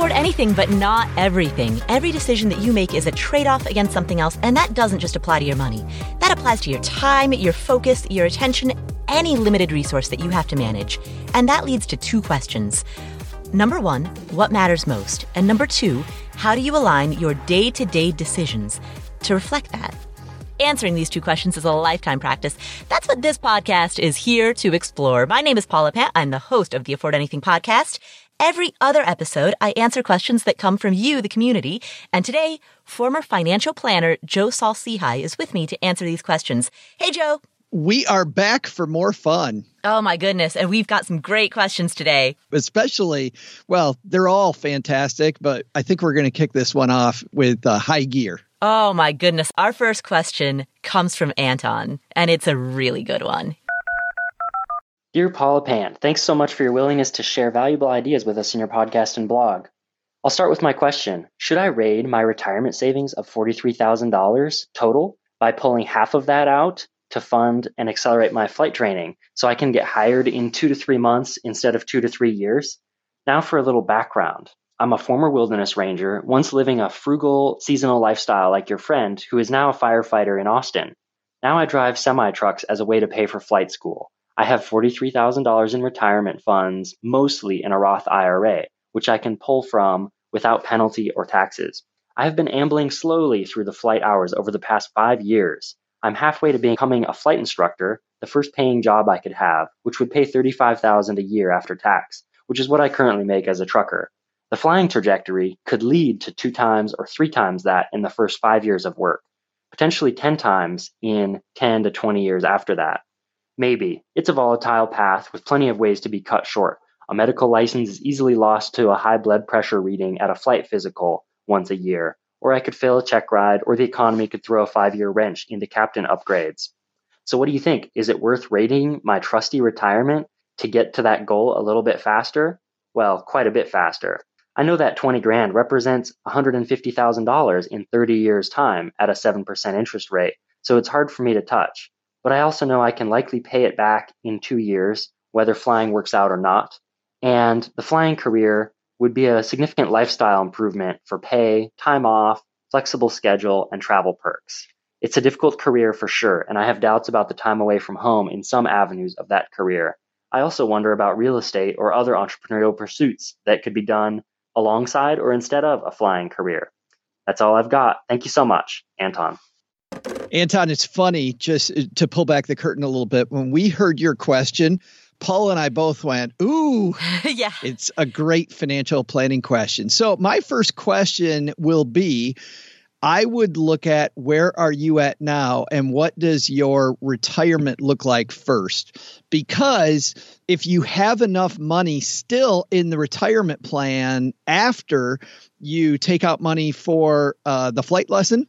afford anything, but not everything. Every decision that you make is a trade off against something else, and that doesn't just apply to your money. That applies to your time, your focus, your attention, any limited resource that you have to manage. And that leads to two questions. Number one, what matters most? And number two, how do you align your day to day decisions to reflect that? Answering these two questions is a lifetime practice. That's what this podcast is here to explore. My name is Paula Pant. I'm the host of the Afford Anything podcast. Every other episode, I answer questions that come from you, the community. And today, former financial planner Joe Saul-Sehy is with me to answer these questions. Hey, Joe. We are back for more fun. Oh, my goodness. And we've got some great questions today. Especially, well, they're all fantastic, but I think we're going to kick this one off with uh, high gear. Oh, my goodness. Our first question comes from Anton, and it's a really good one. Dear Paula Pant, thanks so much for your willingness to share valuable ideas with us in your podcast and blog. I'll start with my question. Should I raid my retirement savings of $43,000 total by pulling half of that out to fund and accelerate my flight training so I can get hired in two to three months instead of two to three years? Now for a little background. I'm a former wilderness ranger, once living a frugal seasonal lifestyle like your friend, who is now a firefighter in Austin. Now I drive semi trucks as a way to pay for flight school. I have $43,000 in retirement funds, mostly in a Roth IRA, which I can pull from without penalty or taxes. I have been ambling slowly through the flight hours over the past five years. I'm halfway to becoming a flight instructor, the first paying job I could have, which would pay $35,000 a year after tax, which is what I currently make as a trucker. The flying trajectory could lead to two times or three times that in the first five years of work, potentially 10 times in 10 to 20 years after that. Maybe. It's a volatile path with plenty of ways to be cut short. A medical license is easily lost to a high blood pressure reading at a flight physical once a year, or I could fail a check ride, or the economy could throw a five year wrench into captain upgrades. So, what do you think? Is it worth raiding my trusty retirement to get to that goal a little bit faster? Well, quite a bit faster. I know that 20 grand represents $150,000 in 30 years' time at a 7% interest rate, so it's hard for me to touch but I also know I can likely pay it back in two years, whether flying works out or not. And the flying career would be a significant lifestyle improvement for pay, time off, flexible schedule, and travel perks. It's a difficult career for sure, and I have doubts about the time away from home in some avenues of that career. I also wonder about real estate or other entrepreneurial pursuits that could be done alongside or instead of a flying career. That's all I've got. Thank you so much, Anton. Anton, it's funny just uh, to pull back the curtain a little bit. When we heard your question, Paul and I both went, Ooh, yeah, it's a great financial planning question. So, my first question will be I would look at where are you at now and what does your retirement look like first? Because if you have enough money still in the retirement plan after you take out money for uh, the flight lesson,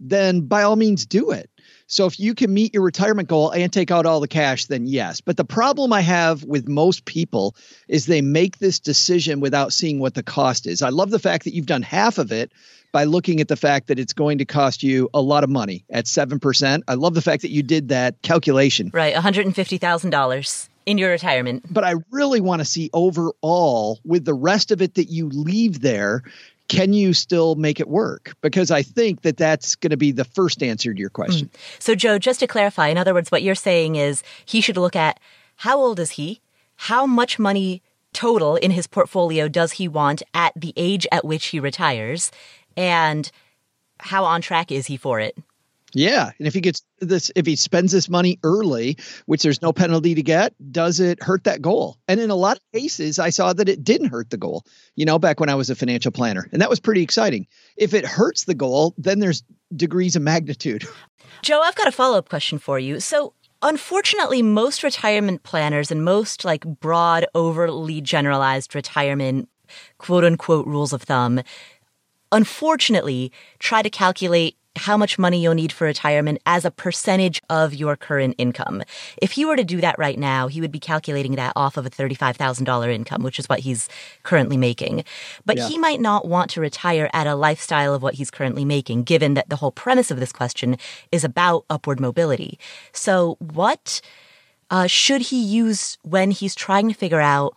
then by all means do it. So if you can meet your retirement goal and take out all the cash, then yes. But the problem I have with most people is they make this decision without seeing what the cost is. I love the fact that you've done half of it by looking at the fact that it's going to cost you a lot of money at 7%. I love the fact that you did that calculation. Right, $150,000 in your retirement. But I really want to see overall with the rest of it that you leave there can you still make it work? Because I think that that's going to be the first answer to your question. Mm. So, Joe, just to clarify, in other words, what you're saying is he should look at how old is he? How much money total in his portfolio does he want at the age at which he retires? And how on track is he for it? Yeah, and if he gets this, if he spends this money early, which there's no penalty to get, does it hurt that goal? And in a lot of cases, I saw that it didn't hurt the goal. You know, back when I was a financial planner, and that was pretty exciting. If it hurts the goal, then there's degrees of magnitude. Joe, I've got a follow up question for you. So, unfortunately, most retirement planners and most like broad, overly generalized retirement quote unquote rules of thumb, unfortunately, try to calculate how much money you'll need for retirement as a percentage of your current income. If he were to do that right now, he would be calculating that off of a $35,000 income, which is what he's currently making. But yeah. he might not want to retire at a lifestyle of what he's currently making, given that the whole premise of this question is about upward mobility. So what uh, should he use when he's trying to figure out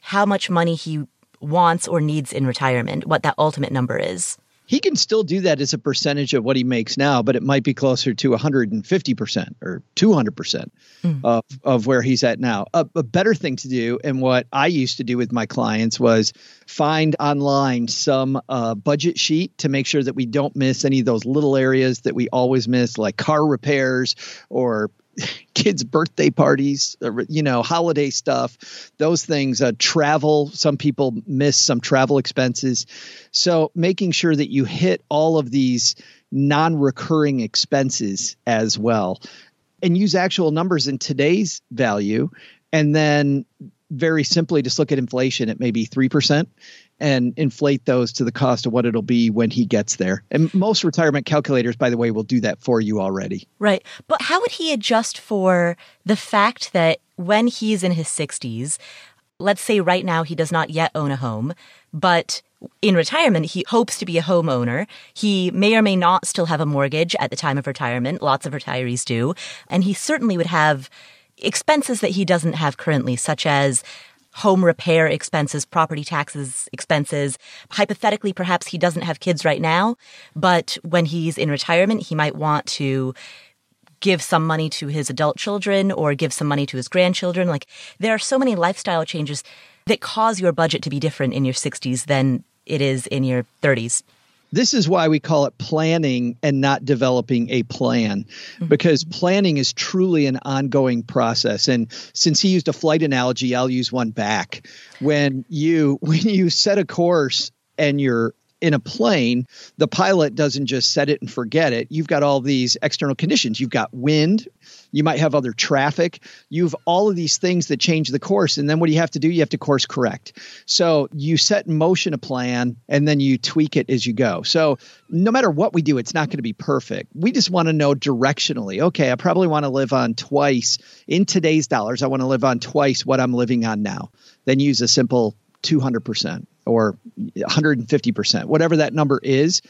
how much money he wants or needs in retirement, what that ultimate number is he can still do that as a percentage of what he makes now, but it might be closer to 150% or 200% mm. of, of where he's at now. A, a, better thing to do, and what I used to do with my clients, was find online some uh, budget sheet to make sure that we don't miss any of those little areas that we always miss, like car repairs or kids' birthday parties, uh, you know, holiday stuff, those things, uh, travel. Some people miss some travel expenses. So making sure that you hit all of these non recurring expenses as well and use actual numbers in today's value. And then very simply just look at inflation at maybe 3% and inflate those to the cost of what it'll be when he gets there. And most retirement calculators, by the way, will do that for you already. Right. But how would he adjust for the fact that when he's in his 60s, let's say right now he does not yet own a home, but in retirement, he hopes to be a homeowner. He may or may not still have a mortgage at the time of retirement. Lots of retirees do. And he certainly would have expenses that he doesn't have currently, such as home repair expenses, property taxes expenses. Hypothetically, perhaps he doesn't have kids right now, but when he's in retirement, he might want to give some money to his adult children or give some money to his grandchildren. Like there are so many lifestyle changes that cause your budget to be different in your 60s than it is in your 30s. This is why we call it planning and not developing a plan mm-hmm. because planning is truly an ongoing process. And since he used a flight analogy, I'll use one back. When you when you set a course and you're in a plane, the pilot doesn't just set it and forget it. You've got all these external conditions. You've got wind, you might have other traffic. You've all of these things that change the course. And then what do you have to do? You have to course correct. So you set in motion a plan and then you tweak it as you go. So no matter what we do, it's not going to be perfect. We just want to know directionally. Okay, I probably want to live on twice in today's dollars. I want to live on twice what I'm living on now. Then use a simple 200% or 150%, whatever that number is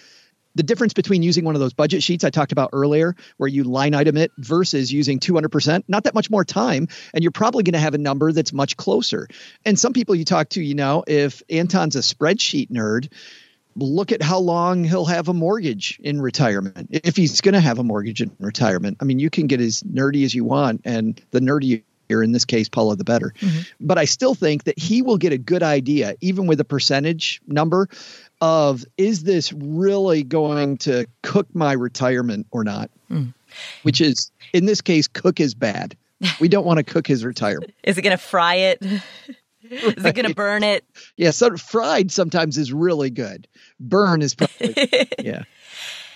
the difference between using one of those budget sheets I talked about earlier, where you line item it versus using 200%, not that much more time. And you're probably going to have a number that's much closer. And some people you talk to, you know, if Anton's a spreadsheet nerd, look at how long he'll have a mortgage in retirement. If he's going to have a mortgage in retirement, I mean, you can get as nerdy as you want, and the nerdy in this case, Paula, the better. Mm-hmm. But I still think that he will get a good idea, even with a percentage number, of is this really going to cook my retirement or not? Mm. Which is, in this case, cook is bad. We don't want to cook his retirement. is it going to fry it? Is right. it going to burn it? Yeah, so fried sometimes is really good. Burn is probably yeah.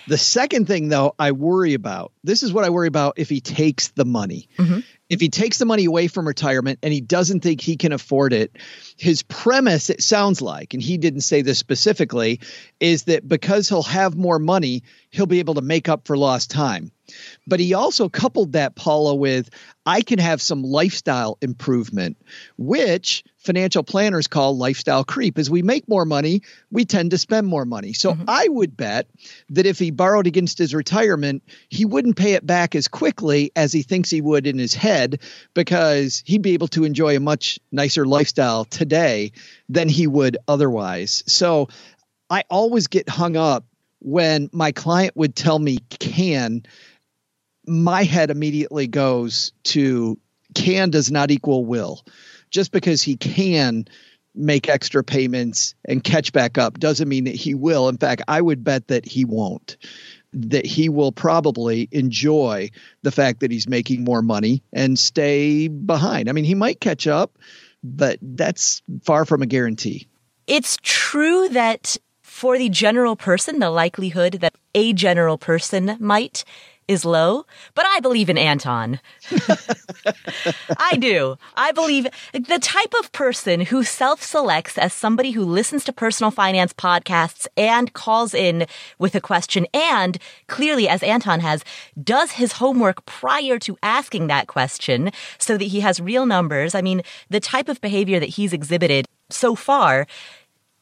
The second thing, though, I worry about this is what I worry about if he takes the money. Mm-hmm if he takes the money away from retirement and he doesn't think he can afford it, his premise, it sounds like, and he didn't say this specifically, is that because he'll have more money, he'll be able to make up for lost time. But he also coupled that, Paula, with I can have some lifestyle improvement, which financial planners call lifestyle creep. As we make more money, we tend to spend more money. So mm-hmm. I would bet that if he borrowed against his retirement, he wouldn't pay it back as quickly as he thinks he would in his head because he'd be able to enjoy a much nicer lifestyle today than he would otherwise. So I always get hung up when my client would tell me can my head immediately goes to can does not equal will. Just because he can make extra payments and catch back up doesn't mean that he will. In fact, I would bet that he won't. That he will probably enjoy the fact that he's making more money and stay behind. I mean, he might catch up, but that's far from a guarantee. It's true that for the general person, the likelihood that a general person might is low, but I believe in Anton. I do. I believe the type of person who self selects as somebody who listens to personal finance podcasts and calls in with a question and clearly, as Anton has, does his homework prior to asking that question so that he has real numbers. I mean, the type of behavior that he's exhibited so far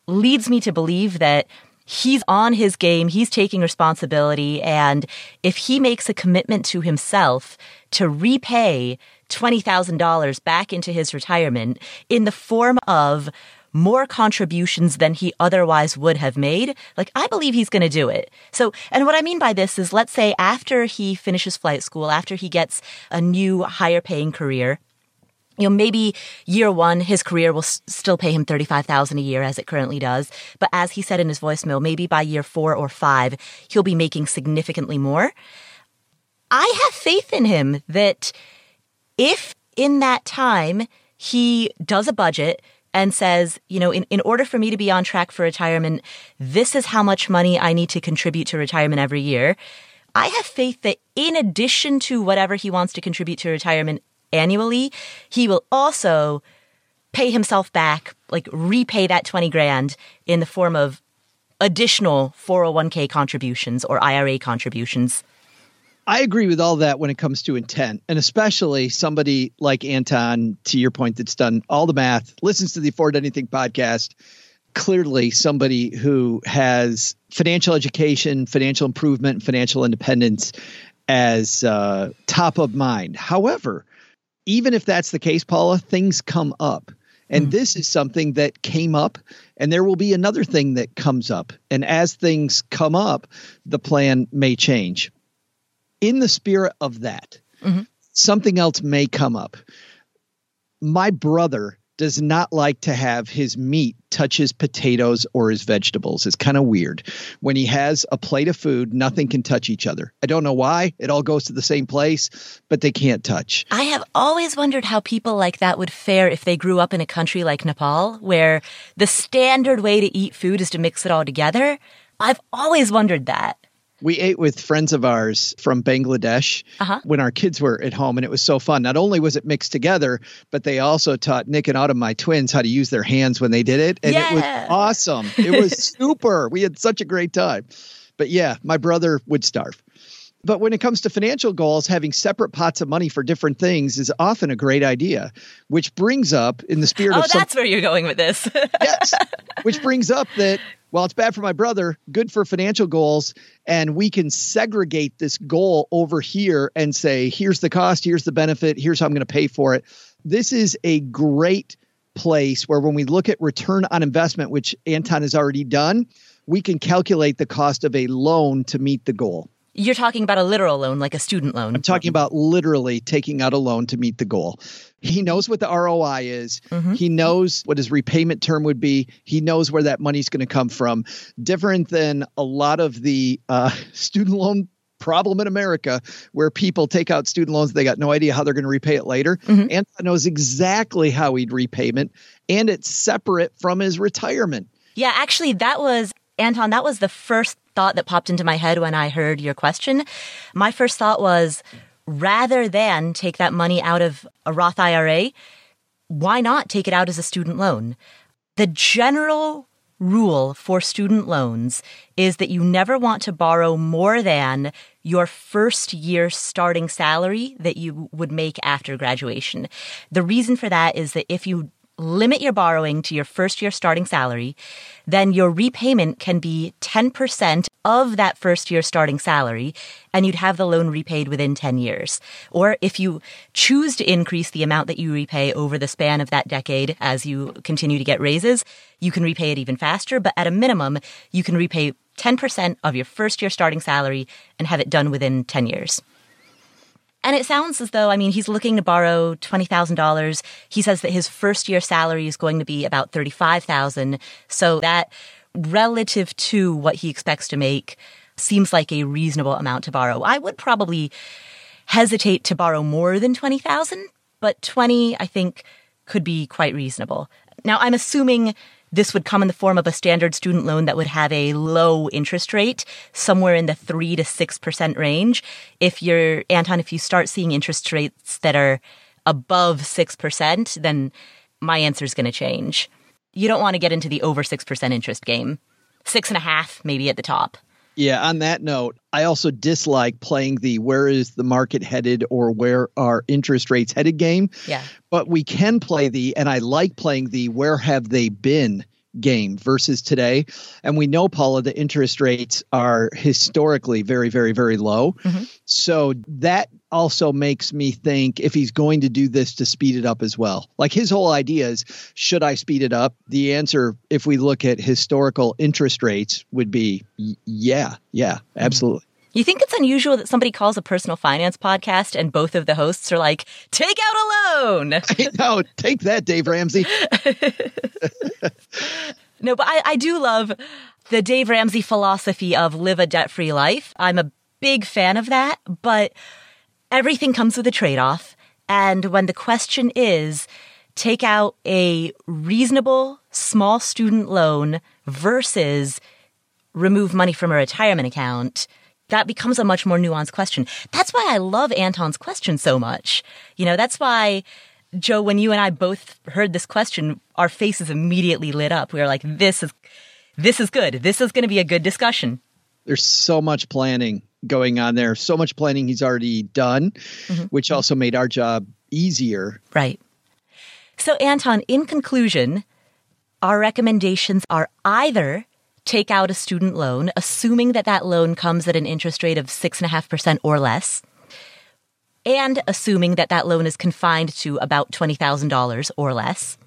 leads me to believe that he's on his game, he's taking responsibility, and if he makes a commitment to himself to repay $20,000 back into his retirement in the form of more contributions than he otherwise would have made, like I believe he's going to do it. So, and what I mean by this is let's say after he finishes flight school, after he gets a new higher paying career, you know, maybe year one, his career will s- still pay him 35,000 a year as it currently does. But as he said in his voicemail, maybe by year four or five, he'll be making significantly more. I have faith in him that if in that time he does a budget and says, you know, in, in order for me to be on track for retirement, this is how much money I need to contribute to retirement every year. I have faith that in addition to whatever he wants to contribute to retirement annually, he will also pay himself back, like repay that 20 grand in the form of additional 401k contributions or IRA contributions. I agree with all that when it comes to intent, and especially somebody like Anton, to your point, that's done all the math, listens to the Afford Anything podcast. Clearly, somebody who has financial education, financial improvement, financial independence as uh, top of mind. However, even if that's the case, Paula, things come up. And mm. this is something that came up, and there will be another thing that comes up. And as things come up, the plan may change in the spirit of that, mm-hmm. something else may come up. My brother does not like to have his meat touch his potatoes or his vegetables. It's kind of weird. When he has a plate of food, nothing can touch each other. I don't know why. It all goes to the same place, but they can't touch. I have always wondered how people like that would fare if they grew up in a country like Nepal, where the standard way to eat food is to mix it all together. I've always wondered that. We ate with friends of ours from Bangladesh uh-huh. when our kids were at home, and it was so fun. Not only was it mixed together, but they also taught Nick and Autumn, my twins, how to use their hands when they did it. And yeah. it was awesome. It was super. We had such a great time. But yeah, my brother would starve. But when it comes to financial goals, having separate pots of money for different things is often a great idea, which brings up in the spirit oh, of. Oh, that's where you're going with this. yes. Which brings up that well, it's bad for my brother, good for financial goals. And we can segregate this goal over here and say, here's the cost, here's the benefit, here's how I'm going to pay for it. This is a great place where when we look at return on investment, which Anton has already done, we can calculate the cost of a loan to meet the goal. You're talking about a literal loan, like a student loan. I'm talking about literally taking out a loan to meet the goal. He knows what the ROI is. Mm-hmm. He knows what his repayment term would be. He knows where that money's going to come from. Different than a lot of the uh, student loan problem in America where people take out student loans, they got no idea how they're going to repay it later. Mm-hmm. Anton knows exactly how he'd repayment, and it's separate from his retirement. Yeah, actually, that was Anton, that was the first thought that popped into my head when I heard your question. My first thought was rather than take that money out of a Roth IRA, why not take it out as a student loan? The general rule for student loans is that you never want to borrow more than your first year starting salary that you would make after graduation. The reason for that is that if you limit your borrowing to your first year starting salary, then your repayment can be 10% of that first year starting salary, and you'd have the loan repaid within 10 years. Or if you choose to increase the amount that you repay over the span of that decade as you continue to get raises, you can repay it even faster, but at a minimum, you can repay 10% of your first year starting salary and have it done within 10 years. And it sounds as though, I mean, he's looking to borrow $20,000. He says that his first year salary is going to be about 35,000. So that relative to what he expects to make seems like a reasonable amount to borrow. I would probably hesitate to borrow more than 20,000, but 20 I think could be quite reasonable. Now I'm assuming this would come in the form of a standard student loan that would have a low interest rate, somewhere in the three to six percent range. If you're Anton, if you start seeing interest rates that are above six percent, then my answer is going to change. You don't want to get into the over six percent interest game. Six and a half, maybe at the top. Yeah, on that note, I also dislike playing the where is the market headed or where are interest rates headed game. Yeah. But we can play the, and I like playing the where have they been game versus today. And we know, Paula, the interest rates are historically very, very, very low. Mm-hmm. So that also makes me think if he's going to do this to speed it up as well. Like his whole idea is should I speed it up? The answer, if we look at historical interest rates, would be yeah, yeah, mm-hmm. absolutely. You think it's unusual that somebody calls a personal finance podcast and both of the hosts are like, take out a loan? no, take that, Dave Ramsey. no, but I, I do love the Dave Ramsey philosophy of live a debt free life. I'm a big fan of that, but everything comes with a trade off. And when the question is, take out a reasonable small student loan versus remove money from a retirement account, that becomes a much more nuanced question. That's why I love Anton's question so much. You know, that's why Joe, when you and I both heard this question, our faces immediately lit up. We were like, this is, this is good. This is going to be a good discussion. There's so much planning going on there. So much planning he's already done, mm-hmm. which also made our job easier. Right. So, Anton, in conclusion, our recommendations are either take out a student loan, assuming that that loan comes at an interest rate of 6.5% or less, and assuming that that loan is confined to about $20,000 or less.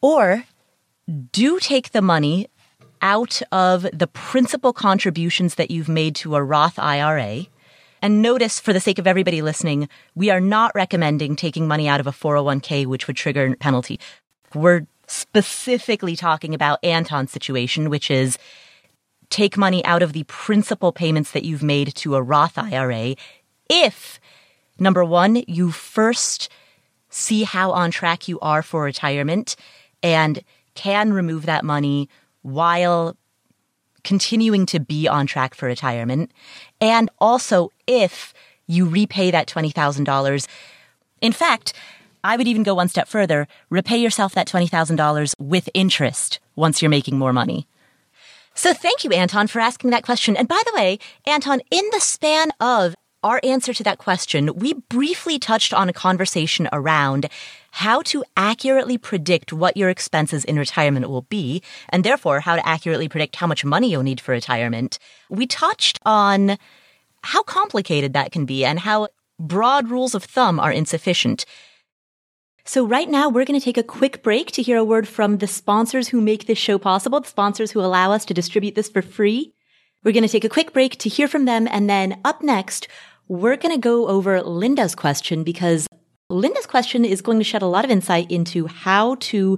Or do take the money out of the principal contributions that you've made to a Roth IRA. And notice, for the sake of everybody listening, we are not recommending taking money out of a 401k, which would trigger a penalty. We're specifically talking about Anton's situation, which is take money out of the principal payments that you've made to a Roth IRA if, number one, you first see how on track you are for retirement and can remove that money while continuing to be on track for retirement. And also if you repay that $20,000. In fact, I would even go one step further, repay yourself that $20,000 with interest once you're making more money. So thank you, Anton, for asking that question. And by the way, Anton, in the span of our answer to that question, we briefly touched on a conversation around how to accurately predict what your expenses in retirement will be, and therefore how to accurately predict how much money you'll need for retirement. We touched on how complicated that can be and how broad rules of thumb are insufficient. So right now we're going to take a quick break to hear a word from the sponsors who make this show possible, the sponsors who allow us to distribute this for free. We're going to take a quick break to hear from them. And then up next, we're going to go over Linda's question because Linda's question is going to shed a lot of insight into how to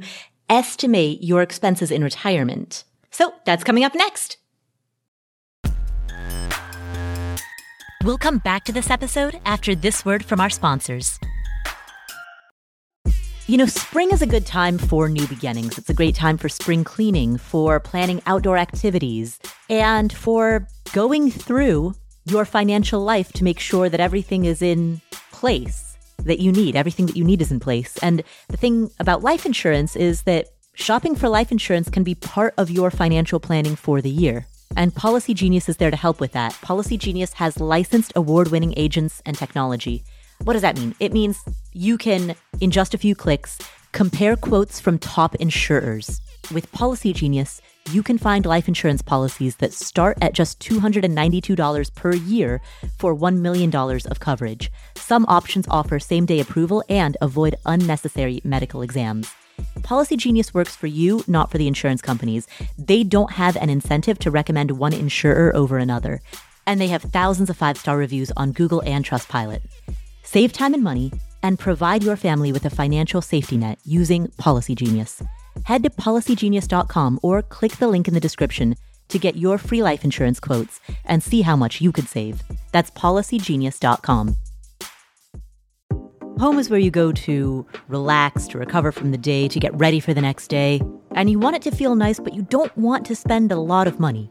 estimate your expenses in retirement. So that's coming up next. We'll come back to this episode after this word from our sponsors. You know, spring is a good time for new beginnings. It's a great time for spring cleaning, for planning outdoor activities, and for going through your financial life to make sure that everything is in place that you need. Everything that you need is in place. And the thing about life insurance is that shopping for life insurance can be part of your financial planning for the year. And Policy Genius is there to help with that. Policy Genius has licensed award winning agents and technology what does that mean? It means you can, in just a few clicks, compare quotes from top insurers. With Policy Genius, you can find life insurance policies that start at just $292 per year for $1 million of coverage. Some options offer same day approval and avoid unnecessary medical exams. Policy Genius works for you, not for the insurance companies. They don't have an incentive to recommend one insurer over another. And they have thousands of five star reviews on Google and Trustpilot. Save time and money and provide your family with a financial safety net using Policy Genius. Head to policygenius.com or click the link in the description to get your free life insurance quotes and see how much you could save. That's policygenius.com. Home is where you go to relax, to recover from the day, to get ready for the next day. And you want it to feel nice, but you don't want to spend a lot of money.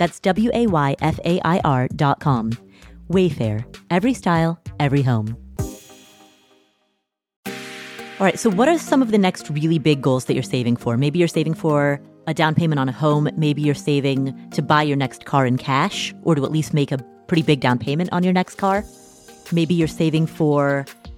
That's W A Y F A I R dot com. Wayfair, every style, every home. All right, so what are some of the next really big goals that you're saving for? Maybe you're saving for a down payment on a home. Maybe you're saving to buy your next car in cash or to at least make a pretty big down payment on your next car. Maybe you're saving for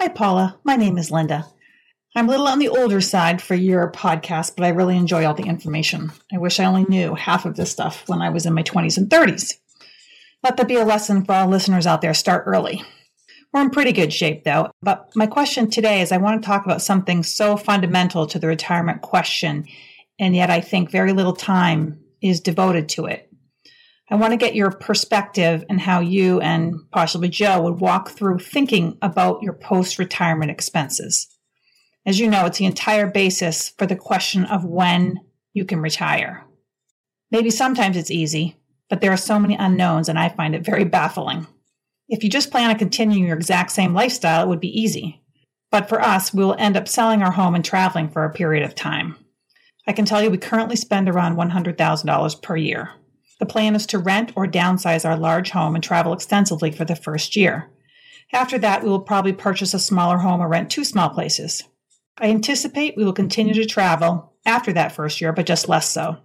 Hi, Paula. My name is Linda. I'm a little on the older side for your podcast, but I really enjoy all the information. I wish I only knew half of this stuff when I was in my 20s and 30s. Let that be a lesson for all listeners out there. Start early. We're in pretty good shape though. But my question today is I want to talk about something so fundamental to the retirement question, and yet I think very little time is devoted to it. I want to get your perspective and how you and possibly Joe would walk through thinking about your post retirement expenses. As you know, it's the entire basis for the question of when you can retire. Maybe sometimes it's easy, but there are so many unknowns, and I find it very baffling. If you just plan on continuing your exact same lifestyle, it would be easy. But for us, we will end up selling our home and traveling for a period of time. I can tell you we currently spend around $100,000 per year. The plan is to rent or downsize our large home and travel extensively for the first year. After that, we will probably purchase a smaller home or rent two small places. I anticipate we will continue to travel after that first year, but just less so.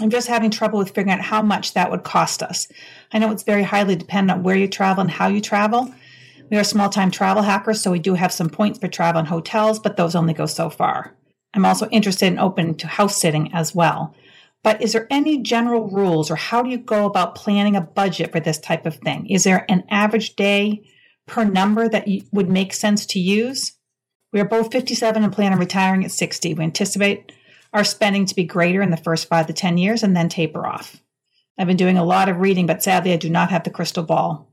I'm just having trouble with figuring out how much that would cost us. I know it's very highly dependent on where you travel and how you travel. We are small time travel hackers, so we do have some points for travel and hotels, but those only go so far. I'm also interested and open to house sitting as well. But is there any general rules or how do you go about planning a budget for this type of thing? Is there an average day per number that would make sense to use? We are both 57 and plan on retiring at 60. We anticipate our spending to be greater in the first five to 10 years and then taper off. I've been doing a lot of reading, but sadly, I do not have the crystal ball.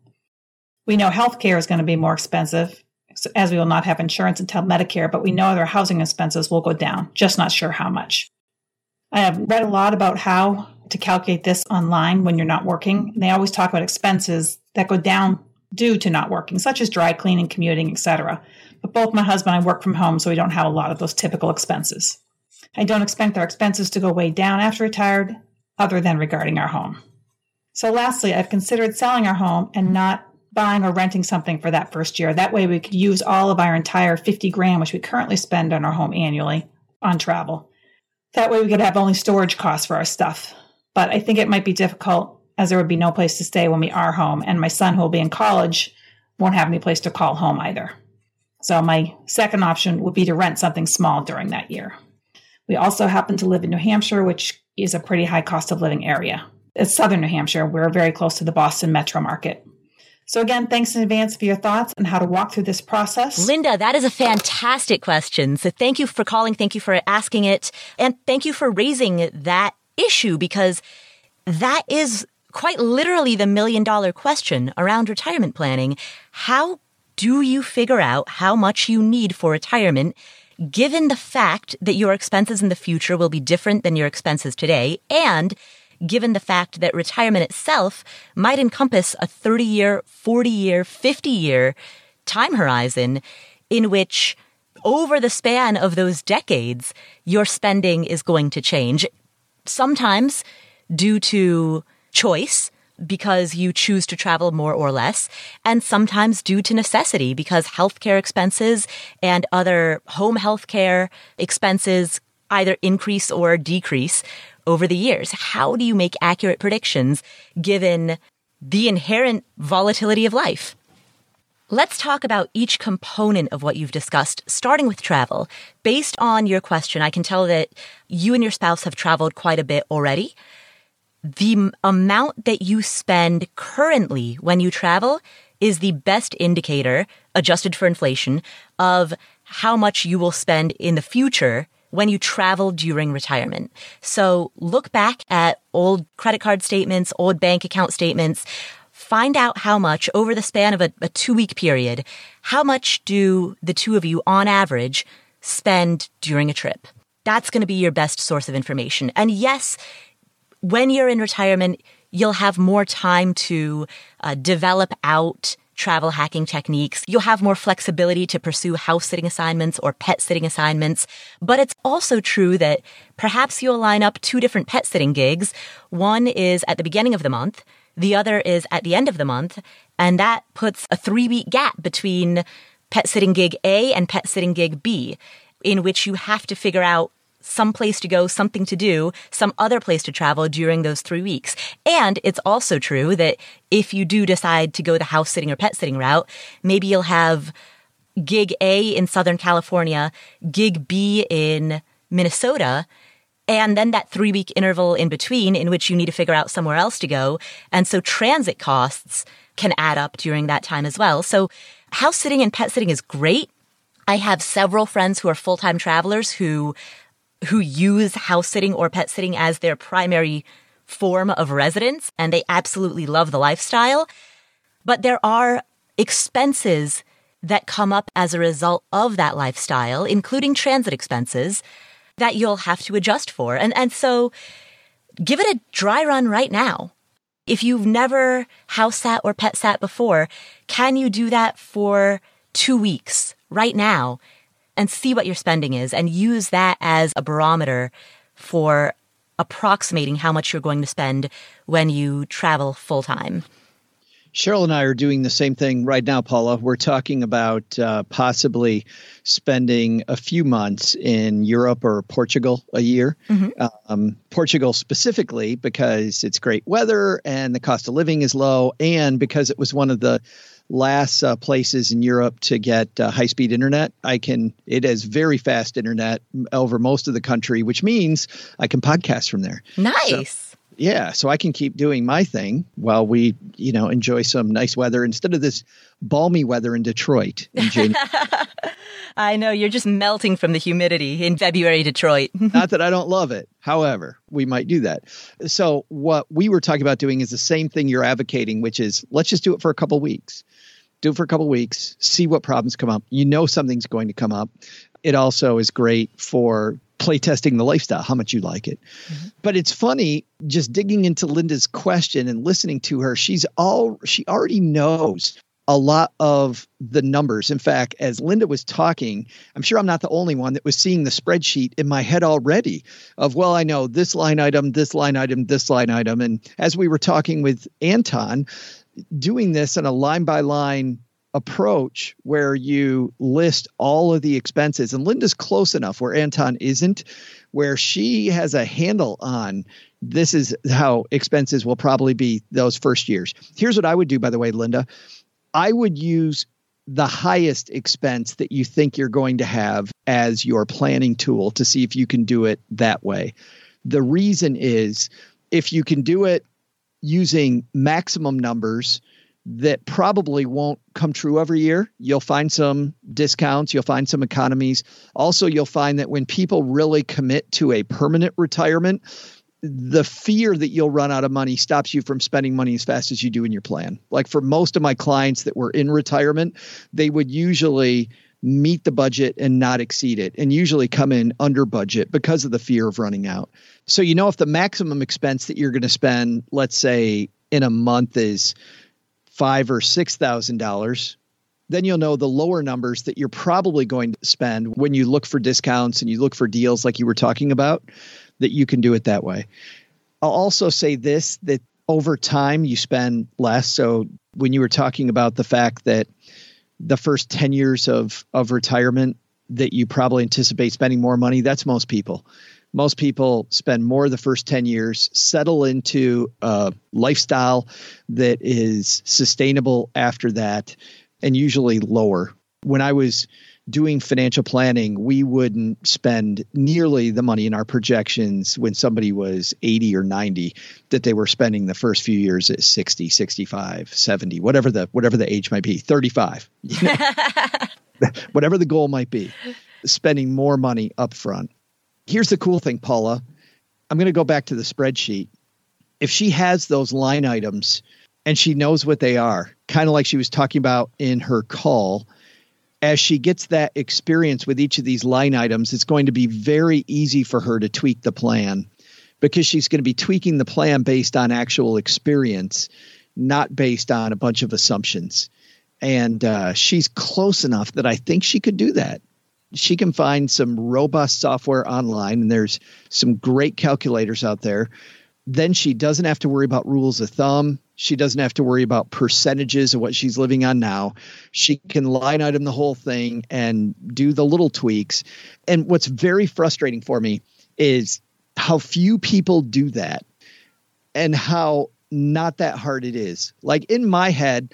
We know healthcare is going to be more expensive, as we will not have insurance until Medicare, but we know that our housing expenses will go down, just not sure how much. I have read a lot about how to calculate this online when you're not working. And they always talk about expenses that go down due to not working, such as dry cleaning, commuting, etc. But both my husband and I work from home, so we don't have a lot of those typical expenses. I don't expect our expenses to go way down after retired, other than regarding our home. So, lastly, I've considered selling our home and not buying or renting something for that first year. That way, we could use all of our entire 50 grand, which we currently spend on our home annually, on travel. That way, we could have only storage costs for our stuff. But I think it might be difficult as there would be no place to stay when we are home. And my son, who will be in college, won't have any place to call home either. So my second option would be to rent something small during that year. We also happen to live in New Hampshire, which is a pretty high cost of living area. It's southern New Hampshire. We're very close to the Boston metro market. So, again, thanks in advance for your thoughts on how to walk through this process. Linda, that is a fantastic question. So, thank you for calling. Thank you for asking it. And thank you for raising that issue because that is quite literally the million dollar question around retirement planning. How do you figure out how much you need for retirement? Given the fact that your expenses in the future will be different than your expenses today, and given the fact that retirement itself might encompass a 30 year, 40 year, 50 year time horizon in which over the span of those decades, your spending is going to change. Sometimes due to choice, because you choose to travel more or less, and sometimes due to necessity because healthcare expenses and other home healthcare expenses either increase or decrease over the years. How do you make accurate predictions given the inherent volatility of life? Let's talk about each component of what you've discussed, starting with travel. Based on your question, I can tell that you and your spouse have traveled quite a bit already. The amount that you spend currently when you travel is the best indicator, adjusted for inflation, of how much you will spend in the future when you travel during retirement. So look back at old credit card statements, old bank account statements, find out how much over the span of a, a two week period, how much do the two of you on average spend during a trip? That's going to be your best source of information. And yes, when you're in retirement, you'll have more time to uh, develop out travel hacking techniques. You'll have more flexibility to pursue house sitting assignments or pet sitting assignments. But it's also true that perhaps you'll line up two different pet sitting gigs. One is at the beginning of the month. The other is at the end of the month. And that puts a three week gap between pet sitting gig A and pet sitting gig B, in which you have to figure out some place to go, something to do, some other place to travel during those three weeks. And it's also true that if you do decide to go the house sitting or pet sitting route, maybe you'll have gig A in Southern California, gig B in Minnesota, and then that three week interval in between in which you need to figure out somewhere else to go. And so transit costs can add up during that time as well. So house sitting and pet sitting is great. I have several friends who are full time travelers who who use house sitting or pet sitting as their primary form of residence and they absolutely love the lifestyle. But there are expenses that come up as a result of that lifestyle, including transit expenses that you'll have to adjust for. And, and so give it a dry run right now. If you've never house sat or pet sat before, can you do that for two weeks right now and see what your spending is and use that as a barometer for approximating how much you're going to spend when you travel full time. Cheryl and I are doing the same thing right now, Paula. We're talking about uh, possibly spending a few months in Europe or Portugal a year. Mm-hmm. Um, Portugal specifically because it's great weather and the cost of living is low, and because it was one of the last uh, places in Europe to get uh, high speed internet. I can, it has very fast internet over most of the country, which means I can podcast from there. Nice. So, yeah, so I can keep doing my thing while we, you know, enjoy some nice weather instead of this balmy weather in Detroit in January. I know you're just melting from the humidity in February Detroit. Not that I don't love it. However, we might do that. So what we were talking about doing is the same thing you're advocating, which is let's just do it for a couple weeks do it for a couple weeks, see what problems come up. You know something's going to come up. It also is great for playtesting the lifestyle, how much you like it. Mm-hmm. But it's funny just digging into Linda's question and listening to her. She's all she already knows a lot of the numbers. In fact, as Linda was talking, I'm sure I'm not the only one that was seeing the spreadsheet in my head already of, well, I know this line item, this line item, this line item. And as we were talking with Anton, doing this in a line by line approach where you list all of the expenses and Linda's close enough where Anton isn't where she has a handle on this is how expenses will probably be those first years. Here's what I would do, by the way, Linda. I would use the highest expense that you think you're going to have as your planning tool to see if you can do it that way. The reason is if you can do it using maximum numbers that probably won't come true every year, you'll find some discounts, you'll find some economies. Also, you'll find that when people really commit to a permanent retirement, the fear that you'll run out of money stops you from spending money as fast as you do in your plan. Like for most of my clients that were in retirement, they would usually meet the budget and not exceed it, and usually come in under budget because of the fear of running out. So, you know, if the maximum expense that you're going to spend, let's say in a month, is five or six thousand dollars, then you'll know the lower numbers that you're probably going to spend when you look for discounts and you look for deals like you were talking about that you can do it that way. I'll also say this that over time you spend less. So when you were talking about the fact that the first 10 years of of retirement that you probably anticipate spending more money, that's most people. Most people spend more the first 10 years, settle into a lifestyle that is sustainable after that, and usually lower. When I was doing financial planning, we wouldn't spend nearly the money in our projections when somebody was 80 or 90 that they were spending the first few years at 60, 65, 70, whatever the whatever the age might be, 35. You know? whatever the goal might be, spending more money up front. Here's the cool thing, Paula. I'm going to go back to the spreadsheet. If she has those line items and she knows what they are, kind of like she was talking about in her call, as she gets that experience with each of these line items, it's going to be very easy for her to tweak the plan because she's going to be tweaking the plan based on actual experience, not based on a bunch of assumptions. And uh, she's close enough that I think she could do that. She can find some robust software online, and there's some great calculators out there. Then she doesn't have to worry about rules of thumb. She doesn't have to worry about percentages of what she's living on now. She can line item the whole thing and do the little tweaks. And what's very frustrating for me is how few people do that and how not that hard it is. Like in my head,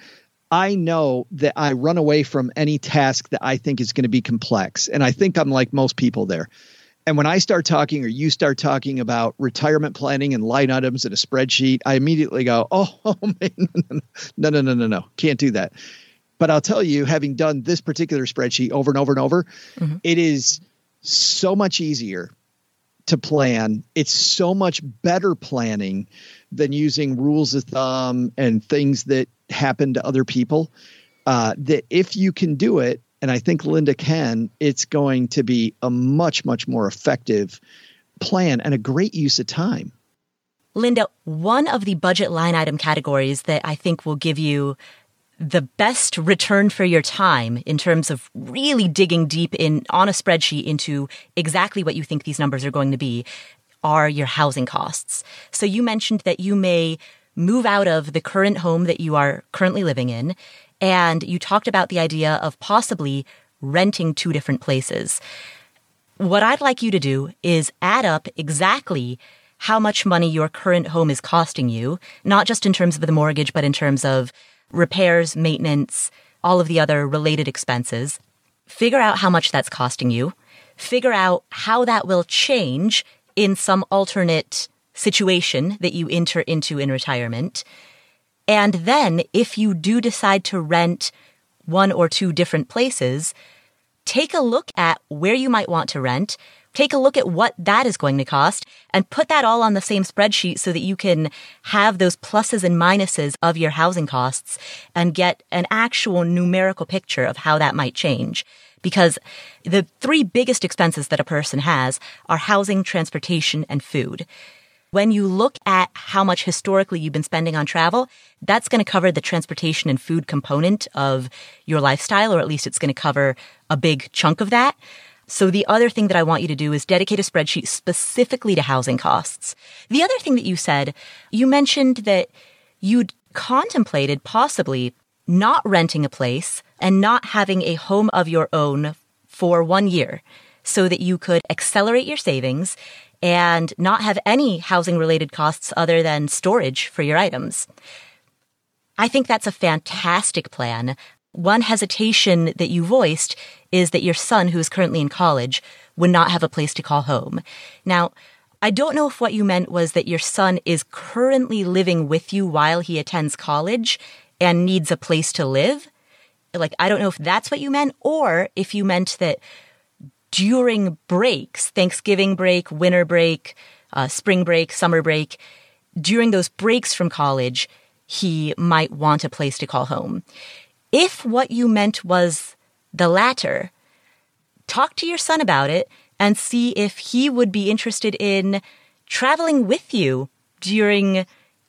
I know that I run away from any task that I think is going to be complex. And I think I'm like most people there. And when I start talking or you start talking about retirement planning and line items in a spreadsheet, I immediately go, oh, oh man, no, no, no, no, no, can't do that. But I'll tell you, having done this particular spreadsheet over and over and over, mm-hmm. it is so much easier to plan. It's so much better planning than using rules of thumb and things that happen to other people. Uh, that if you can do it, and I think Linda can, it's going to be a much, much more effective plan and a great use of time. Linda, one of the budget line item categories that I think will give you the best return for your time in terms of really digging deep in on a spreadsheet into exactly what you think these numbers are going to be are your housing costs. So you mentioned that you may move out of the current home that you are currently living in and you talked about the idea of possibly renting two different places. What I'd like you to do is add up exactly how much money your current home is costing you, not just in terms of the mortgage, but in terms of repairs, maintenance, all of the other related expenses. Figure out how much that's costing you. Figure out how that will change in some alternate situation that you enter into in retirement. And then if you do decide to rent one or two different places, take a look at where you might want to rent. Take a look at what that is going to cost and put that all on the same spreadsheet so that you can have those pluses and minuses of your housing costs and get an actual numerical picture of how that might change. Because the three biggest expenses that a person has are housing, transportation, and food. When you look at how much historically you've been spending on travel, that's going to cover the transportation and food component of your lifestyle, or at least it's going to cover a big chunk of that. So the other thing that I want you to do is dedicate a spreadsheet specifically to housing costs. The other thing that you said, you mentioned that you'd contemplated possibly not renting a place and not having a home of your own for one year. so that you could accelerate your savings and not have any housing related costs other than storage for your items. I think that's a fantastic plan. One hesitation that you voiced is that your son, who is currently in college, would not have a place to call home. Now, I don't know if what you meant was that your son is currently living with you while he attends college and needs a place to live. Like, I don't know if that's what you meant, or if you meant that during breaks, Thanksgiving break, winter break, uh, spring break, summer break, during those breaks from college, he might want a place to call home. If what you meant was the latter, talk to your son about it and see if he would be interested in traveling with you during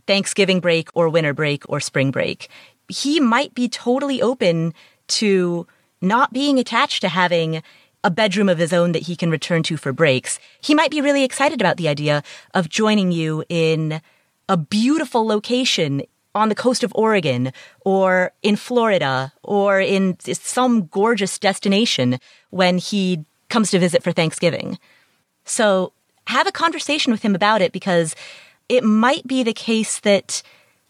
Thanksgiving break or winter break or spring break. He might be totally open to not being attached to having a bedroom of his own that he can return to for breaks. He might be really excited about the idea of joining you in a beautiful location on the coast of Oregon or in Florida or in some gorgeous destination when he comes to visit for Thanksgiving. So have a conversation with him about it because it might be the case that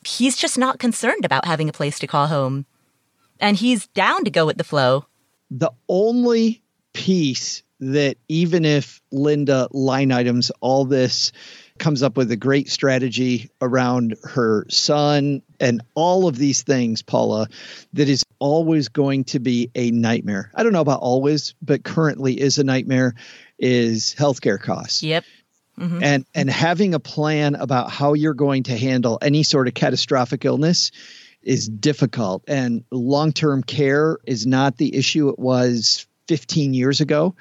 he's just not concerned about having a place to call home and he's down to go with the flow. The only piece that even if Linda line items all this comes up with a great strategy around her son and all of these things, Paula, that is always going to be a nightmare. I don't know about always, but currently is a nightmare is healthcare costs. Yep. Mm-hmm. And and having a plan about how you're going to handle any sort of catastrophic illness is difficult and long-term care is not the issue it was 15 years ago.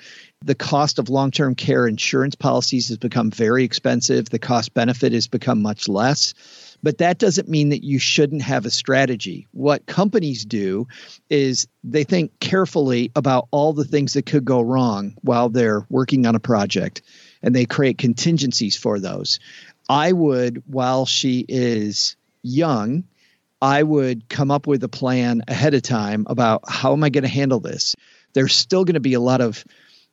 The cost of long term care insurance policies has become very expensive. The cost benefit has become much less. But that doesn't mean that you shouldn't have a strategy. What companies do is they think carefully about all the things that could go wrong while they're working on a project and they create contingencies for those. I would, while she is young, I would come up with a plan ahead of time about how am I going to handle this? There's still going to be a lot of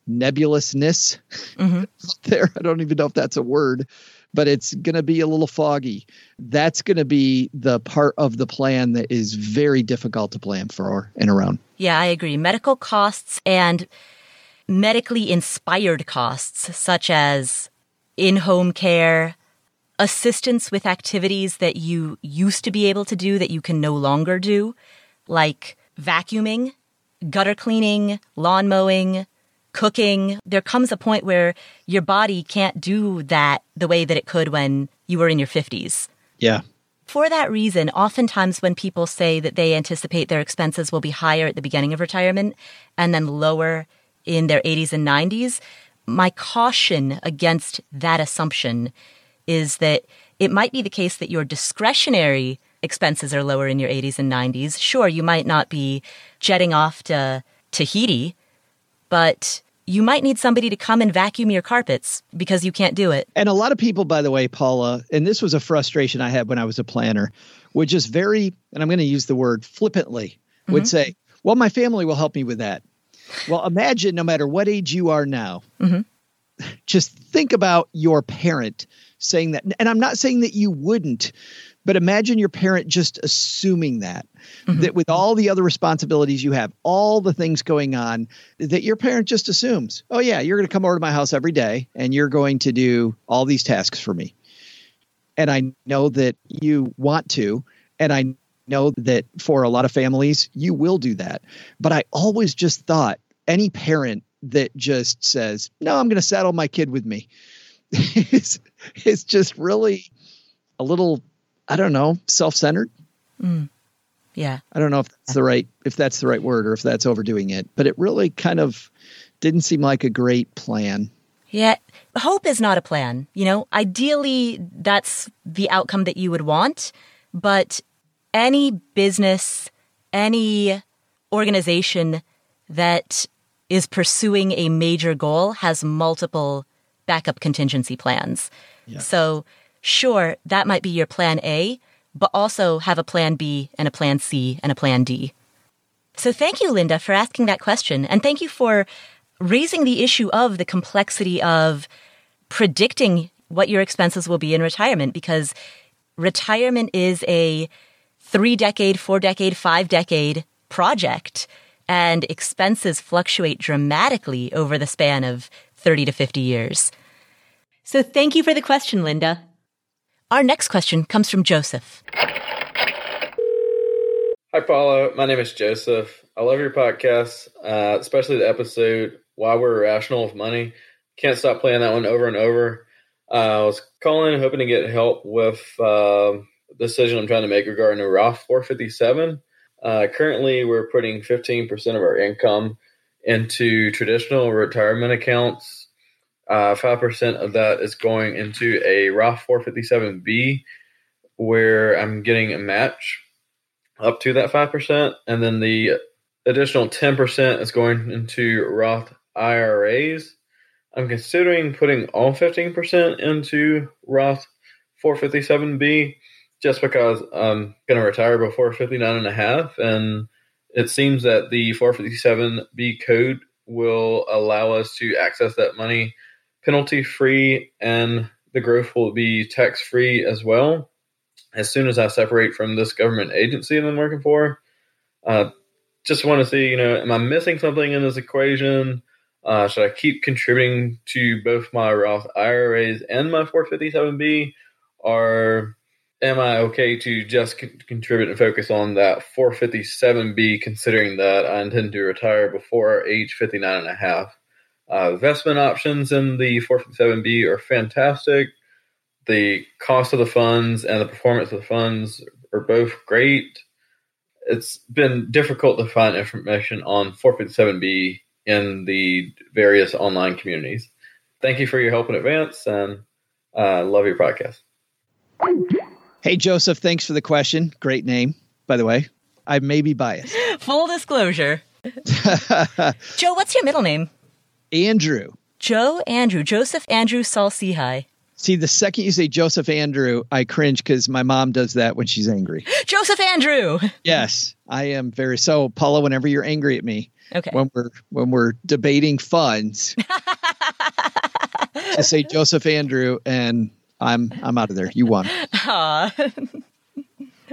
nebulousness mm-hmm. there. I don't even know if that's a word, but it's going to be a little foggy. That's going to be the part of the plan that is very difficult to plan for and around. Yeah, I agree. Medical costs and medically inspired costs, such as in home care, assistance with activities that you used to be able to do that you can no longer do, like vacuuming gutter cleaning, lawn mowing, cooking. There comes a point where your body can't do that the way that it could when you were in your 50s. Yeah. For that reason, oftentimes when people say that they anticipate their expenses will be higher at the beginning of retirement and then lower in their 80s and 90s, my caution against that assumption is that it might be the case that your discretionary expenses are lower in your 80s and 90s. Sure, you might not be jetting off to Tahiti, but you might need somebody to come and vacuum your carpets because you can't do it. And a lot of people, by the way, Paula, and this was a frustration I had when I was a planner, would just very, and I'm going to use the word flippantly, mm-hmm. would say, well, my family will help me with that. Well, imagine no matter what age you are now, mm-hmm. just think about your parent saying that. And I'm not saying that you wouldn't, but imagine your parent just assuming that, mm-hmm. that with all the other responsibilities you have, all the things going on, that your parent just assumes, oh, yeah, you're going to come over to my house every day and you're going to do all these tasks for me. And I know that you want to. And I know that for a lot of families, you will do that. But I always just thought any parent that just says, no, I'm going to saddle my kid with me is, is just really a little I don't know, self-centered. Mm. Yeah. I don't know if that's the right if that's the right word or if that's overdoing it, but it really kind of didn't seem like a great plan. Yeah, hope is not a plan. You know, ideally that's the outcome that you would want, but any business, any organization that is pursuing a major goal has multiple backup contingency plans. Yeah. So sure, that might be your plan A, but also have a plan B and a plan C and a plan D. So thank you, Linda, for asking that question. And thank you for raising the issue of the complexity of predicting what your expenses will be in retirement because retirement is a three decade, four decade, five decade project and expenses fluctuate dramatically over the span of 30 to 50 years. So thank you for the question, Linda. Our next question comes from Joseph. Hi, Paula. My name is Joseph. I love your podcast, uh, especially the episode Why We're Irrational with Money. Can't stop playing that one over and over. Uh, I was calling, hoping to get help with uh, the decision I'm trying to make regarding a Roth 457. Uh, currently, we're putting 15% of our income into traditional retirement accounts. Uh, 5% of that is going into a Roth 457B, where I'm getting a match up to that 5%. And then the additional 10% is going into Roth IRAs. I'm considering putting all 15% into Roth 457B just because I'm going to retire before 59 and a half. And it seems that the 457B code will allow us to access that money penalty free and the growth will be tax free as well. As soon as I separate from this government agency that I'm working for, uh, just want to see, you know, am I missing something in this equation? Uh, should I keep contributing to both my Roth IRAs and my 457B? Or am I okay to just contribute and focus on that 457B, considering that I intend to retire before age 59 and a half? Uh, investment options in the 457B are fantastic. The cost of the funds and the performance of the funds are both great. It's been difficult to find information on 457B in the various online communities. Thank you for your help in advance and uh, love your podcast. Hey, Joseph, thanks for the question. Great name, by the way. I may be biased. Full disclosure. Joe, what's your middle name? Andrew. Joe Andrew. Joseph Andrew Saul-Sehy. See, the second you say Joseph Andrew, I cringe because my mom does that when she's angry. Joseph Andrew. Yes, I am very so. Paula, whenever you're angry at me, okay, when we're when we're debating funds, just say Joseph Andrew, and I'm I'm out of there. You won.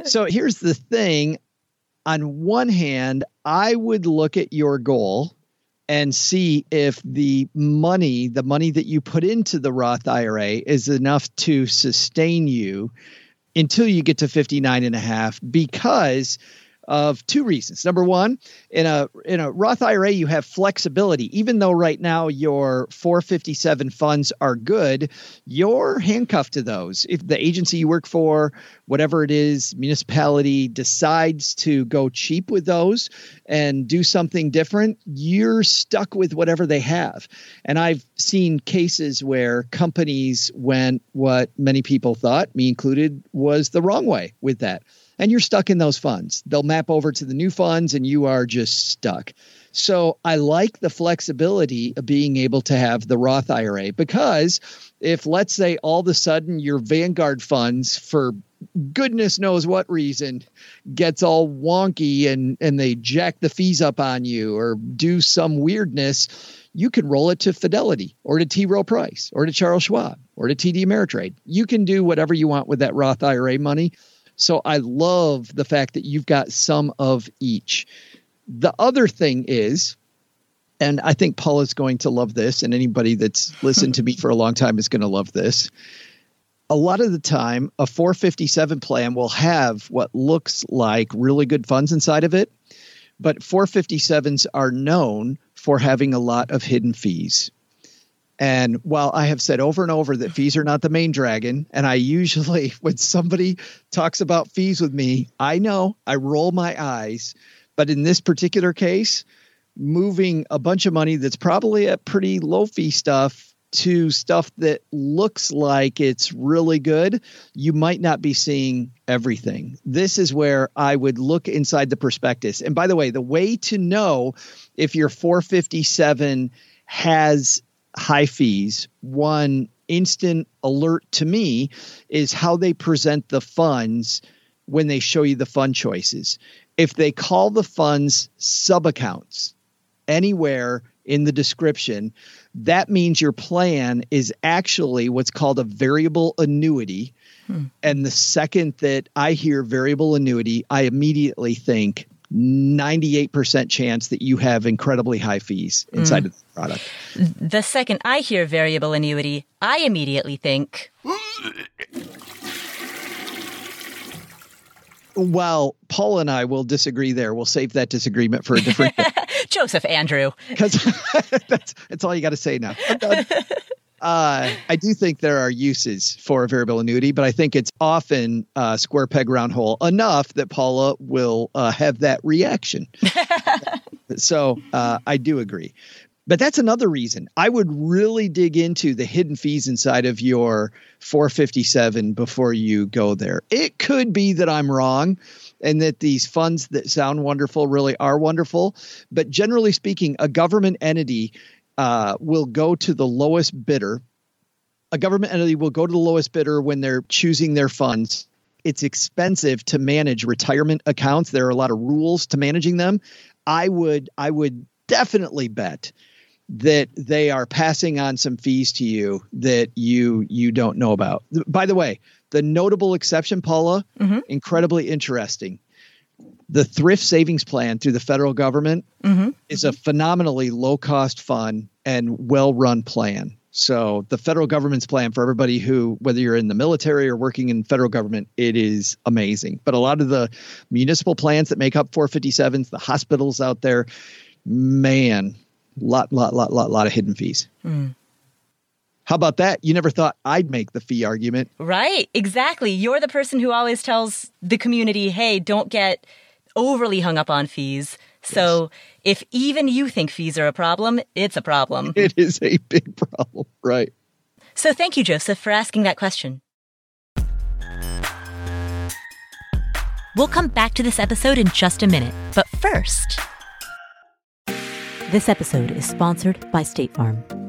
so here's the thing. On one hand, I would look at your goal and see if the money, the money that you put into the Roth IRA is enough to sustain you until you get to 59 and a half because of two reasons. Number one, in a in a Roth IRA, you have flexibility. Even though right now your 457 funds are good, you're handcuffed to those. If the agency you work for, whatever it is, municipality decides to go cheap with those and do something different, you're stuck with whatever they have. And I've seen cases where companies went what many people thought, me included, was the wrong way with that and you're stuck in those funds. They'll map over to the new funds and you are just stuck. So I like the flexibility of being able to have the Roth IRA because if let's say all of a sudden your Vanguard funds for goodness knows what reason gets all wonky and and they jack the fees up on you or do some weirdness you can roll it to Fidelity or to T. Rowe Price or to Charles Schwab or to TD Ameritrade. You can do whatever you want with that Roth IRA money. So I love the fact that you've got some of each. The other thing is, and I think Paul is going to love this, and anybody that's listened to me for a long time is going to love this. A lot of the time, a 457 plan will have what looks like really good funds inside of it, but 457s are known for having a lot of hidden fees. And while I have said over and over that fees are not the main dragon, and I usually, when somebody talks about fees with me, I know I roll my eyes. But in this particular case, moving a bunch of money that's probably at pretty low fee stuff to stuff that looks like it's really good, you might not be seeing everything. This is where I would look inside the prospectus. And by the way, the way to know if your 457 has high fees, one instant alert to me is how they present the funds when they show you the fund choices. If they call the funds sub accounts anywhere in the description, that means your plan is actually what's called a variable annuity. Hmm. And the second that I hear variable annuity, I immediately think 98% chance that you have incredibly high fees inside mm. of the product. The second I hear variable annuity, I immediately think. well, Paul and I will disagree there. We'll save that disagreement for a different Joseph Andrew. Because that's, that's all you got to say now. Uh, I do think there are uses for a variable annuity, but I think it's often uh, square peg round hole enough that Paula will uh, have that reaction. so uh, I do agree. But that's another reason I would really dig into the hidden fees inside of your 457 before you go there. It could be that I'm wrong and that these funds that sound wonderful really are wonderful. But generally speaking, a government entity uh, will go to the lowest bidder. A government entity will go to the lowest bidder when they're choosing their funds. It's expensive to manage retirement accounts. There are a lot of rules to managing them. I would I would definitely bet that they are passing on some fees to you that you you don't know about. By the way, the notable exception, Paula, mm-hmm. incredibly interesting the thrift savings plan through the federal government mm-hmm. is a phenomenally low cost fund and well run plan. So the federal government's plan for everybody who, whether you're in the military or working in federal government, it is amazing. But a lot of the municipal plans that make up 457s, the hospitals out there, man, lot, lot, lot, lot, lot of hidden fees. Mm. How about that? You never thought I'd make the fee argument. Right, exactly. You're the person who always tells the community, hey, don't get overly hung up on fees. So yes. if even you think fees are a problem, it's a problem. It is a big problem, right? So thank you, Joseph, for asking that question. We'll come back to this episode in just a minute, but first. This episode is sponsored by State Farm.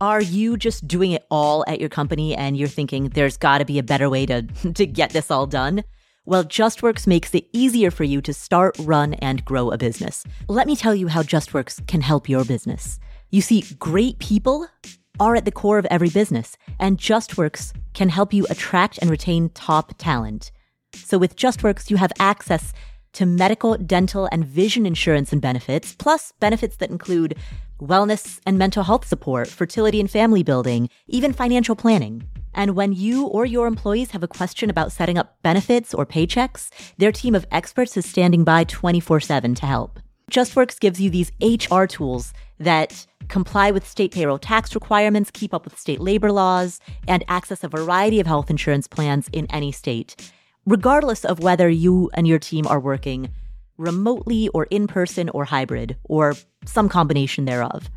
Are you just doing it all at your company and you're thinking there's got to be a better way to, to get this all done? Well, JustWorks makes it easier for you to start, run, and grow a business. Let me tell you how JustWorks can help your business. You see, great people are at the core of every business, and JustWorks can help you attract and retain top talent. So with JustWorks, you have access to medical, dental, and vision insurance and benefits, plus benefits that include wellness and mental health support, fertility and family building, even financial planning. And when you or your employees have a question about setting up benefits or paychecks, their team of experts is standing by 24 7 to help. JustWorks gives you these HR tools that comply with state payroll tax requirements, keep up with state labor laws, and access a variety of health insurance plans in any state, regardless of whether you and your team are working remotely or in person or hybrid, or some combination thereof.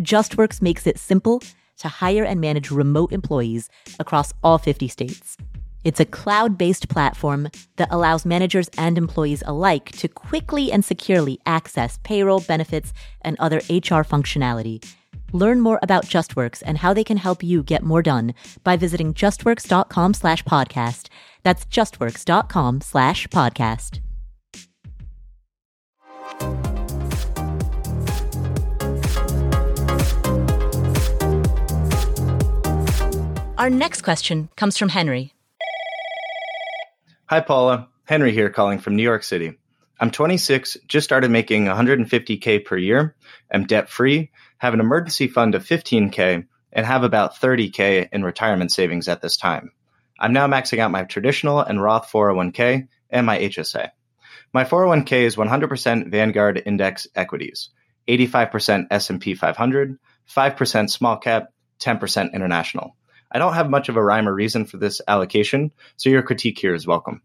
JustWorks makes it simple to hire and manage remote employees across all 50 states. It's a cloud based platform that allows managers and employees alike to quickly and securely access payroll, benefits, and other HR functionality. Learn more about JustWorks and how they can help you get more done by visiting justworks.com slash podcast. That's justworks.com slash podcast. Our next question comes from Henry. Hi, Paula. Henry here calling from New York City. I'm 26, just started making 150K per year, am debt free, have an emergency fund of 15K, and have about 30K in retirement savings at this time. I'm now maxing out my traditional and Roth 401k and my HSA. My 401k is 100% Vanguard index equities, 85% S&P 500, 5% small cap, 10% international. I don't have much of a rhyme or reason for this allocation, so your critique here is welcome.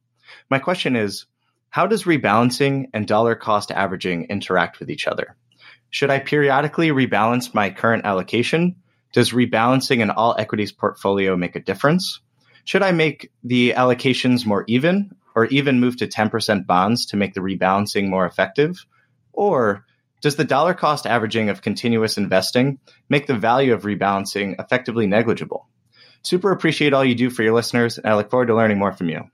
My question is, how does rebalancing and dollar cost averaging interact with each other? Should I periodically rebalance my current allocation? Does rebalancing an all equities portfolio make a difference? Should I make the allocations more even or even move to 10% bonds to make the rebalancing more effective? Or does the dollar cost averaging of continuous investing make the value of rebalancing effectively negligible? Super appreciate all you do for your listeners, and I look forward to learning more from you.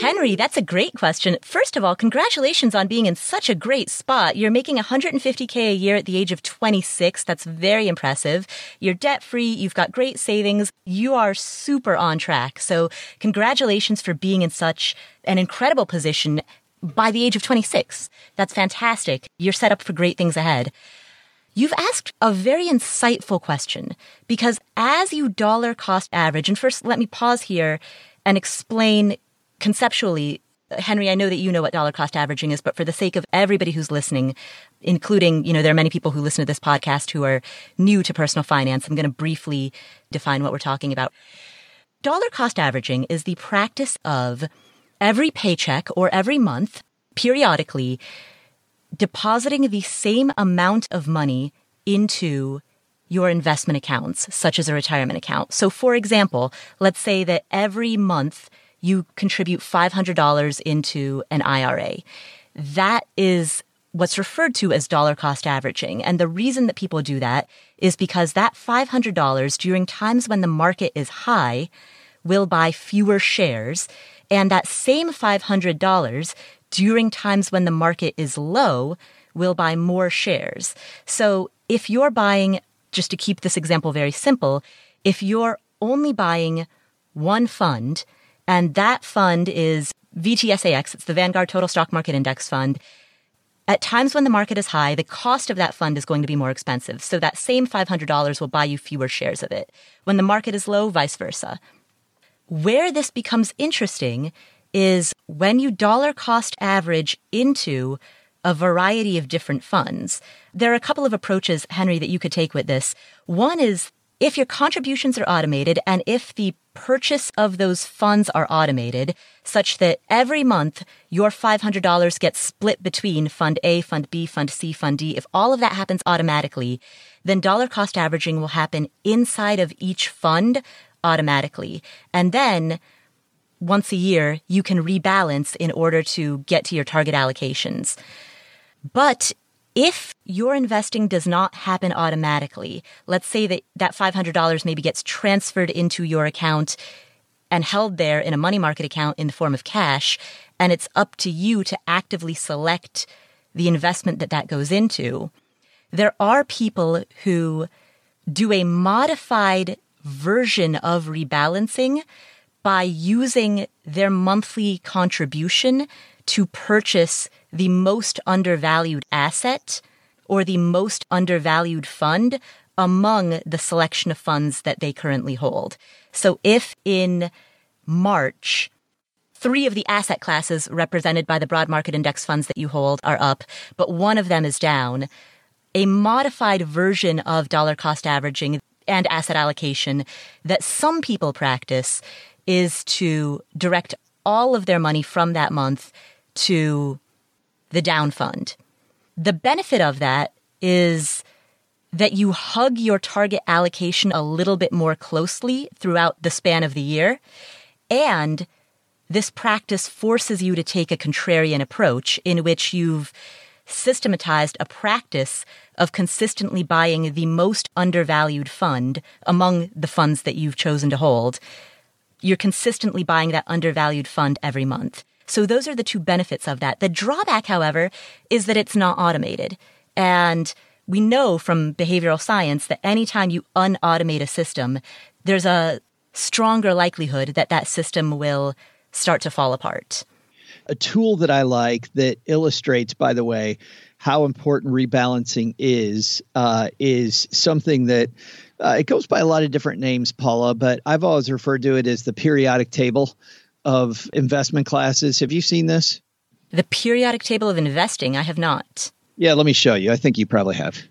Henry, that's a great question. First of all, congratulations on being in such a great spot. You're making 150K a year at the age of 26. That's very impressive. You're debt free. You've got great savings. You are super on track. So congratulations for being in such an incredible position by the age of 26. That's fantastic. You're set up for great things ahead. You've asked a very insightful question because as you dollar cost average, and first let me pause here and explain conceptually Henry, I know that you know what dollar cost averaging is, but for the sake of everybody who's listening, including, you know, there are many people who listen to this podcast who are new to personal finance. I'm going to briefly define what we're talking about. Dollar cost averaging is the practice of every paycheck or every month, periodically, depositing the same amount of money into your investment accounts, such as a retirement account. So, for example, let's say that every month you contribute $500 into an IRA. That is what's referred to as dollar cost averaging. And the reason that people do that is because that $500 during times when the market is high will buy fewer shares. And that same $500 during times when the market is low will buy more shares. So if you're buying, just to keep this example very simple, if you're only buying one fund and that fund is VTSAX, it's the Vanguard Total Stock Market Index Fund. At times when the market is high, the cost of that fund is going to be more expensive. So that same $500 will buy you fewer shares of it. When the market is low, vice versa. Where this becomes interesting is when you dollar cost average into a variety of different funds. There are a couple of approaches, Henry, that you could take with this. One is if your contributions are automated and if the purchase of those funds are automated such that every month your $500 gets split between fund A, fund B, fund C, fund D, if all of that happens automatically, then dollar cost averaging will happen inside of each fund automatically. And then once a year, you can rebalance in order to get to your target allocations. But if your investing does not happen automatically, let's say that that $500 maybe gets transferred into your account and held there in a money market account in the form of cash, and it's up to you to actively select the investment that that goes into. There are people who do a modified version of rebalancing by using their monthly contribution to purchase the most undervalued asset or the most undervalued fund among the selection of funds that they currently hold. So if in March, three of the asset classes represented by the broad market index funds that you hold are up, but one of them is down, a modified version of dollar cost averaging and asset allocation that some people practice is to direct all of their money from that month to the down fund. The benefit of that is that you hug your target allocation a little bit more closely throughout the span of the year. And this practice forces you to take a contrarian approach in which you've systematized a practice of consistently buying the most undervalued fund among the funds that you've chosen to hold. You're consistently buying that undervalued fund every month. So those are the two benefits of that. The drawback, however, is that it's not automated. And we know from behavioral science that anytime you unautomate a system, there's a stronger likelihood that that system will start to fall apart. A tool that I like that illustrates, by the way, how important rebalancing is uh, is something that Uh, it goes by a lot of different names, Paula, but I've always referred to it as the periodic table of investment classes. Have you seen this? The periodic table of investing, I have not. Yeah, let me show you. I think you probably have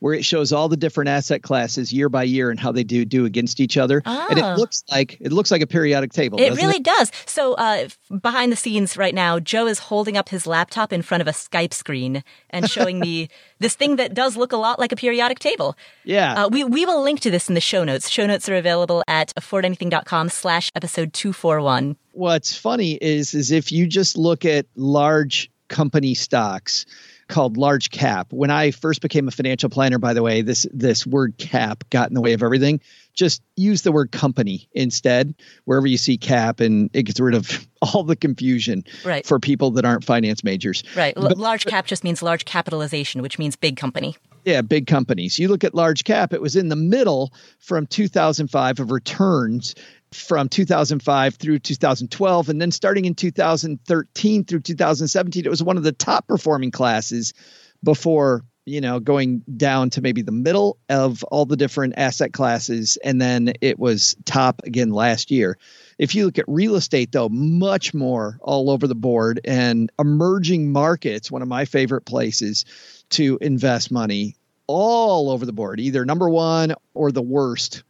where it shows all the different asset classes year by year and how they do do against each other. Ah. And it looks like it looks like a periodic table. It really does. So, uh, behind the scenes right now, Joe is holding up his laptop in front of a Skype screen and showing me this thing that does look a lot like a periodic table. Yeah. Uh, we, we will link to this in the show notes. Show notes are available at affordanything.com slash episode 241. What's funny is is if you just look at large company stocks called large cap. When I first became a financial planner, by the way, this this word cap got in the way of everything. Just use the word company instead wherever you see cap, and it gets rid of all the confusion Right. for people that aren't finance majors. Right. L- large cap just means large capitalization, which means big company. Yeah, big companies. You look at large cap, it was in the middle from 2005 of returns from 2005 through 2012. And then starting in 2013 through 2017, it was one of the top performing classes before, you know, going down to maybe the middle of all the different asset classes. And then it was top again last year. If you look at real estate, though, much more all over the board and emerging markets, one of my favorite places to invest money all over the board, either number one or the worst.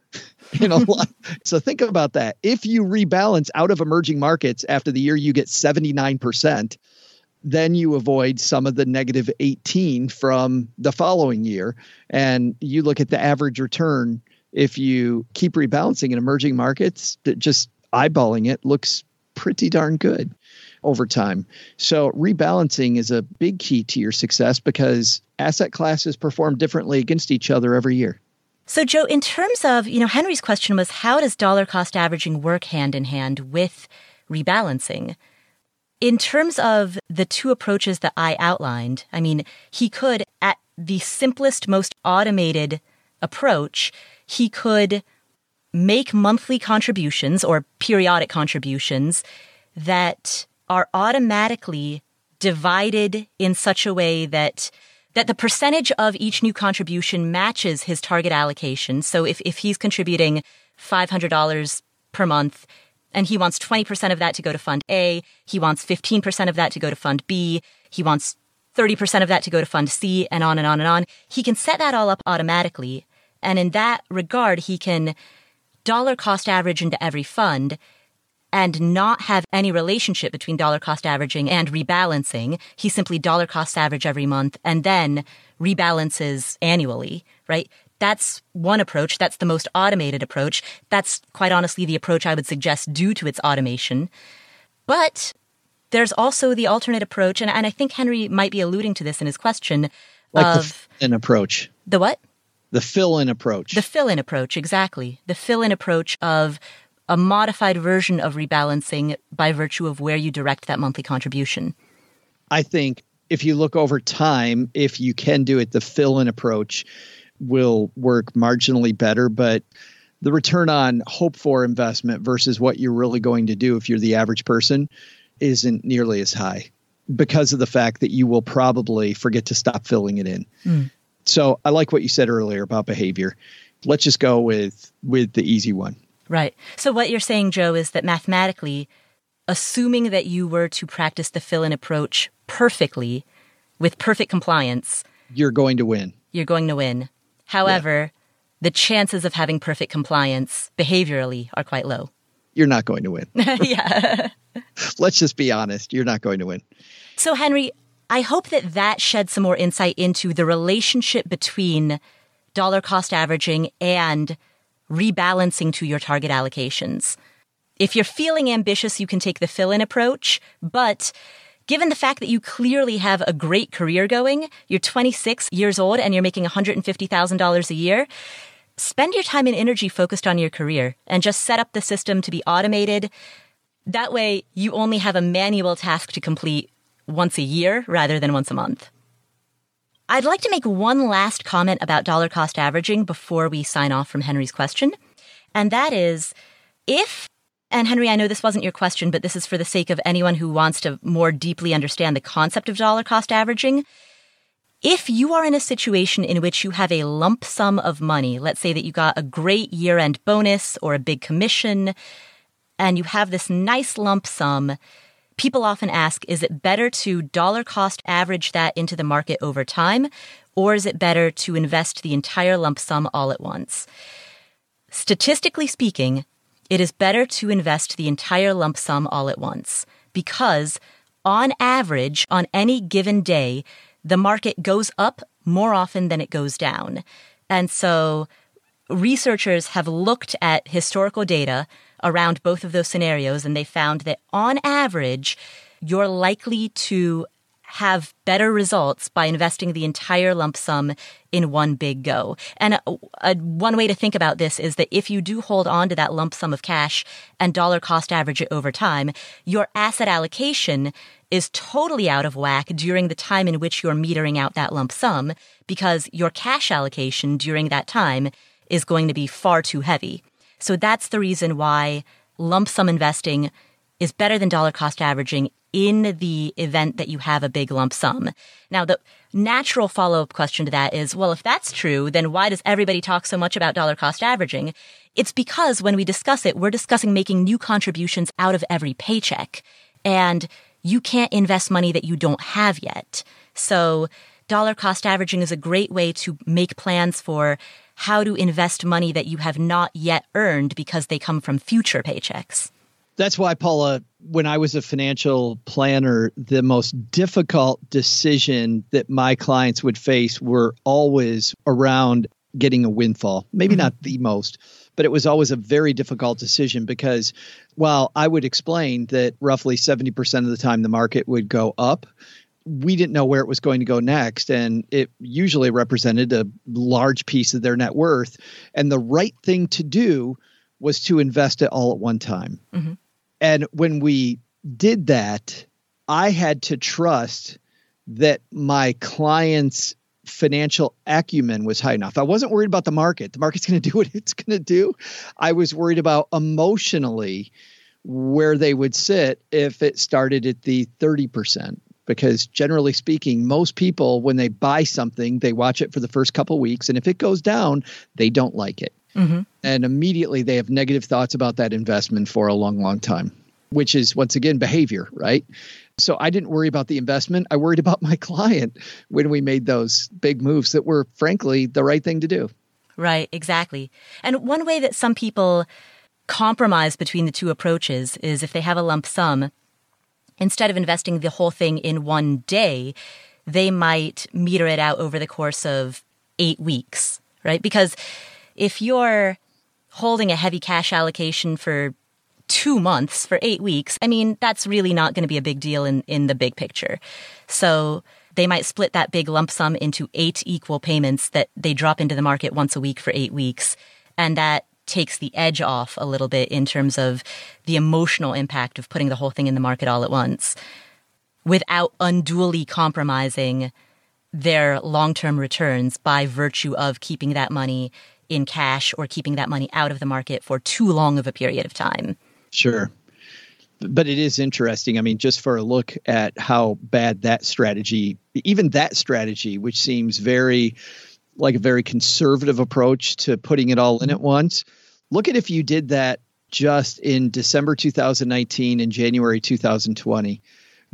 you know, so think about that. If you rebalance out of emerging markets after the year you get 79%, then you avoid some of the negative 18 from the following year. And you look at the average return. If you keep rebalancing in emerging markets, that just eyeballing it looks pretty darn good over time. So rebalancing is a big key to your success because asset classes perform differently against each other every year. So, Joe, in terms of, you know, Henry's question was how does dollar cost averaging work hand in hand with rebalancing? In terms of the two approaches that I outlined, I mean, he could, at the simplest, most automated approach, he could make monthly contributions or periodic contributions that are automatically divided in such a way that that the percentage of each new contribution matches his target allocation. So if, if he's contributing $500 per month and he wants 20% of that to go to fund A, he wants 15% of that to go to fund B, he wants 30% of that to go to fund C, and on and on and on. He can set that all up automatically. And in that regard, he can dollar cost average into every fund and not have any relationship between dollar cost averaging and rebalancing. He simply dollar cost average every month and then rebalances annually, right? That's one approach. That's the most automated approach. That's quite honestly the approach I would suggest due to its automation. But there's also the alternate approach, and, and I think Henry might be alluding to this in his question Like of the fill-in approach. the what? The fill-in approach. The fill in approach, exactly. The fill in approach of a modified version of rebalancing by virtue of where you direct that monthly contribution. I think if you look over time, if you can do it, the fill-in approach will work marginally better, but the return on hope for investment versus what you're really going to do if you're the average person isn't nearly as high because of the fact that you will probably forget to stop filling it in. Hmm. So I like what you said earlier about behavior. Let's just go with with the easy one. Right. So what you're saying, Joe, is that mathematically, assuming that you were to practice the fill in approach perfectly with perfect compliance, You're going to win. you're going to win. However, the chances of having perfect compliance behaviorally are quite low. You're not going to win. yeah. Let's just be honest. You're not going to win. So, Henry, I hope that that sheds some more insight into the relationship between dollar cost averaging and rebalancing to your target allocations. If you're feeling ambitious, you can take the fill in approach, but given the fact that you clearly have a great career going, you're 26 years old and you're making $150,000 a year, spend your time and energy focused on your career and just set up the system to be automated. That way, you only have a manual task to complete once a year rather than once a month. I'd like to make one last comment about dollar cost averaging before we sign off from Henry's question. And that is if, and Henry, I know this wasn't your question, but this is for the sake of anyone who wants to more deeply understand the concept of dollar cost averaging. If you are in a situation in which you have a lump sum of money, let's say that you got a great year end bonus or a big commission, and you have this nice lump sum, people often ask, is it better to dollar cost average that into the market over time, or is it better to invest the entire lump sum all at once? Statistically speaking, it is better to invest the entire lump sum all at once because on average, on any given day, the market goes up more often than it goes down. And so researchers have looked at historical data around both of those scenarios and they found that on average, you're likely to have better results by investing the entire lump sum in one big go. And a, a, one way to think about this is that if you do hold on to that lump sum of cash and dollar cost average it over time, your asset allocation is totally out of whack during the time in which you're metering out that lump sum because your cash allocation during that time is going to be far too heavy. So that's the reason why lump sum investing is better than dollar cost averaging in the event that you have a big lump sum. Now, the natural follow up question to that is, well, if that's true, then why does everybody talk so much about dollar cost averaging? It's because when we discuss it, we're discussing making new contributions out of every paycheck. And you can't invest money that you don't have yet. So dollar cost averaging is a great way to make plans for how to invest money that you have not yet earned because they come from future paychecks that's why paula when i was a financial planner the most difficult decision that my clients would face were always around getting a windfall maybe mm-hmm. not the most but it was always a very difficult decision because while i would explain that roughly 70% of the time the market would go up we didn't know where it was going to go next and it usually represented a large piece of their net worth and the right thing to do was to invest it all at one time mm-hmm. And when we did that, I had to trust that my client's financial acumen was high enough. I wasn't worried about the market. The market's going to do what it's going to do. I was worried about emotionally where they would sit if it started at the 30% because generally speaking most people when they buy something they watch it for the first couple weeks and if it goes down they don't like it Mm-hmm. And immediately they have negative thoughts about that investment for a long, long time, which is once again behavior, right? So I didn't worry about the investment. I worried about my client when we made those big moves that were, frankly, the right thing to do. Right, exactly. And one way that some people compromise between the two approaches is if they have a lump sum, instead of investing the whole thing in one day, they might meter it out over the course of eight weeks, right? Because if you're holding a heavy cash allocation for two months for eight weeks, I mean, that's really not going to be a big deal in, in the big picture. So they might split that big lump sum into eight equal payments that they drop into the market once a week for eight weeks. And that takes the edge off a little bit in terms of the emotional impact of putting the whole thing in the market all at once without unduly compromising their long-term returns by virtue of keeping that money in cash or keeping that money out of the market for too long of a period of time. Sure. But it is interesting. I mean, just for a look at how bad that strategy, even that strategy, which seems very like a very conservative approach to putting it all in at once, look at if you did that just in December 2019 and January 2020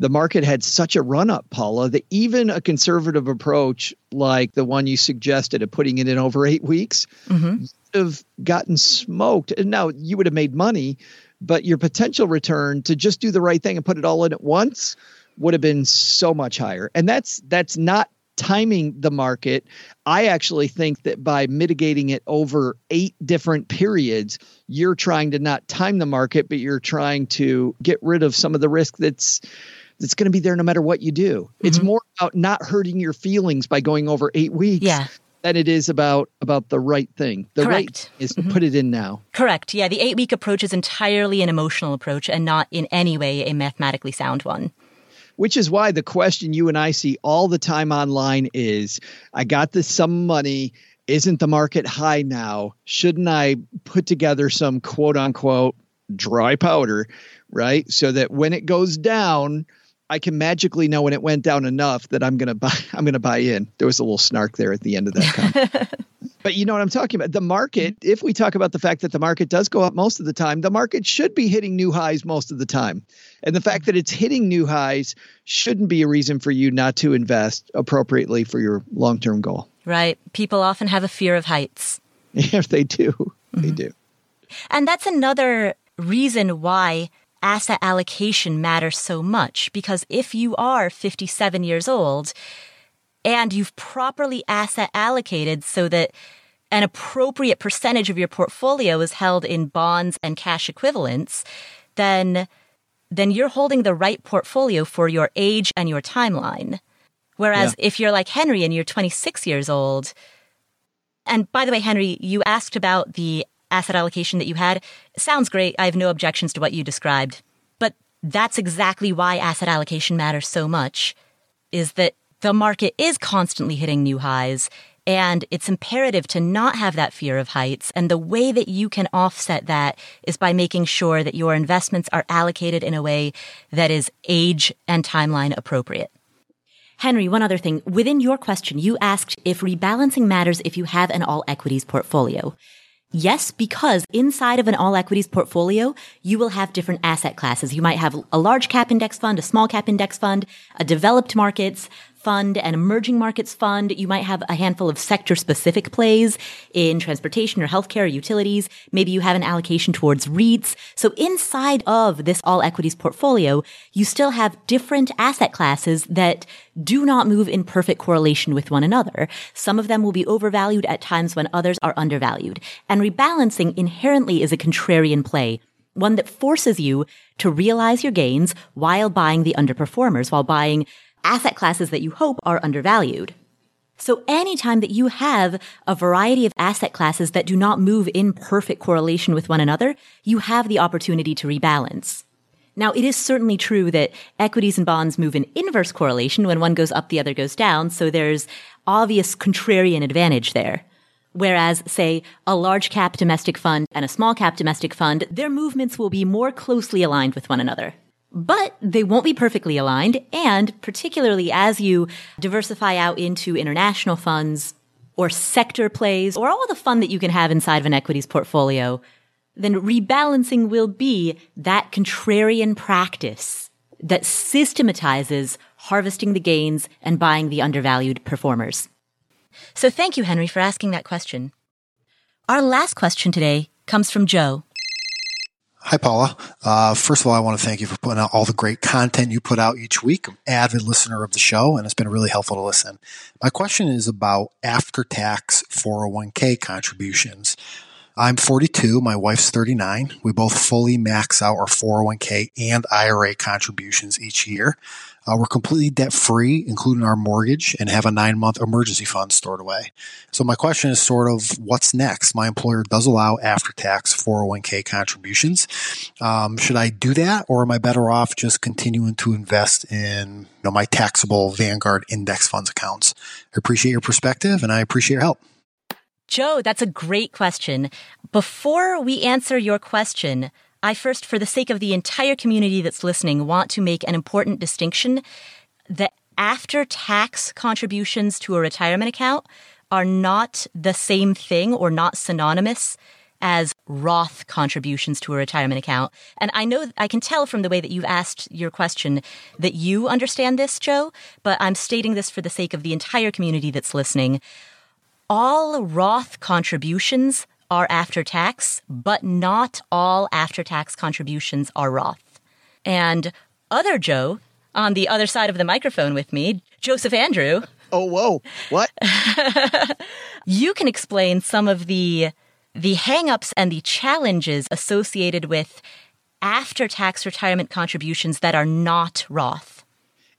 the market had such a run up, Paula, that even a conservative approach like the one you suggested of putting it in over eight weeks mm-hmm. would have gotten smoked. And now you would have made money, but your potential return to just do the right thing and put it all in at once would have been so much higher. And that's that's not timing the market. I actually think that by mitigating it over eight different periods, you're trying to not time the market, but you're trying to get rid of some of the risk that's it's going to be there no matter what you do. Mm-hmm. It's more about not hurting your feelings by going over eight weeks. Yeah. Than it is about about the right thing. The Correct. right is mm-hmm. put it in now. Correct. Yeah, the eight week approach is entirely an emotional approach and not in any way a mathematically sound one which is why the question you and I see all the time online is I got this some money. Isn't the market high now? Shouldn't I put together some quote unquote dry powder, right? So that when it goes down, I can magically know when it went down enough that I'm gonna buy I'm gonna buy in. There was a little snark there at the end of that comment. but you know what I'm talking about. The market, if we talk about the fact that the market does go up most of the time, the market should be hitting new highs most of the time. And the fact that it's hitting new highs shouldn't be a reason for you not to invest appropriately for your long term goal. Right. People often have a fear of heights. Yes, they do. Mm-hmm. They do. And that's another reason why asset allocation matters so much because if you are 57 years old and you've properly asset allocated so that an appropriate percentage of your portfolio is held in bonds and cash equivalents, then then you're holding the right portfolio for your age and your timeline. Whereas yeah. if you're like Henry and you're 26 years old, and by the way, Henry, you asked about the asset allocation that you had sounds great. I have no objections to what you described. But that's exactly why asset allocation matters so much is that the market is constantly hitting new highs and it's imperative to not have that fear of heights. And the way that you can offset that is by making sure that your investments are allocated in a way that is age and timeline appropriate. Henry, one other thing. Within your question, you asked if rebalancing matters if you have an all equities portfolio. Yes, because inside of an all equities portfolio, you will have different asset classes. You might have a large cap index fund, a small cap index fund, a developed markets, fund, an emerging markets fund. You might have a handful of sector specific plays in transportation or healthcare or utilities. Maybe you have an allocation towards REITs. So inside of this all equities portfolio, you still have different asset classes that do not move in perfect correlation with one another. Some of them will be overvalued at times when others are undervalued. And rebalancing inherently is a contrarian play one that forces you to realize your gains while buying the underperformers, while buying asset classes that you hope are undervalued. So anytime that you have a variety of asset classes that do not move in perfect correlation with one another, you have the opportunity to rebalance. Now, it is certainly true that equities and bonds move in inverse correlation. When one goes up, the other goes down. So there's obvious contrarian advantage there. Whereas, say, a large cap domestic fund and a small cap domestic fund, their movements will be more closely aligned with one another but they won't be perfectly aligned. And particularly as you diversify out into international funds or sector plays or all the fun that you can have inside of an equities portfolio, then rebalancing will be that contrarian practice that systematizes harvesting the gains and buying the undervalued performers. So thank you, Henry, for asking that question. Our last question today comes from Joe. Hi, Paula. Uh, first of all, I want to thank you for putting out all the great content you put out each week. I'm avid listener of the show, and it's been really helpful to listen. My question is about after tax 401k contributions. I'm 42. My wife's 39. We both fully max out our 401k and IRA contributions each year. Uh, we're completely debt free, including our mortgage, and have a nine month emergency fund stored away. So my question is sort of what's next? My employer does allow after tax 401k contributions. Um, should I do that, or am I better off just continuing to invest in you know, my taxable Vanguard index funds accounts? I appreciate your perspective, and I appreciate your help. Joe, that's a great question. Before we answer your question, I first, for the sake of the entire community that's listening, want to make an important distinction that after tax contributions to a retirement account are not the same thing or not synonymous as Roth contributions to a retirement account. And I know, I can tell from the way that you've asked your question that you understand this, Joe, but I'm stating this for the sake of the entire community that's listening. All Roth contributions are after tax, but not all after tax contributions are Roth. And other Joe on the other side of the microphone with me, Joseph Andrew. Oh, whoa. What? you can explain some of the the hangups and the challenges associated with after tax retirement contributions that are not Roth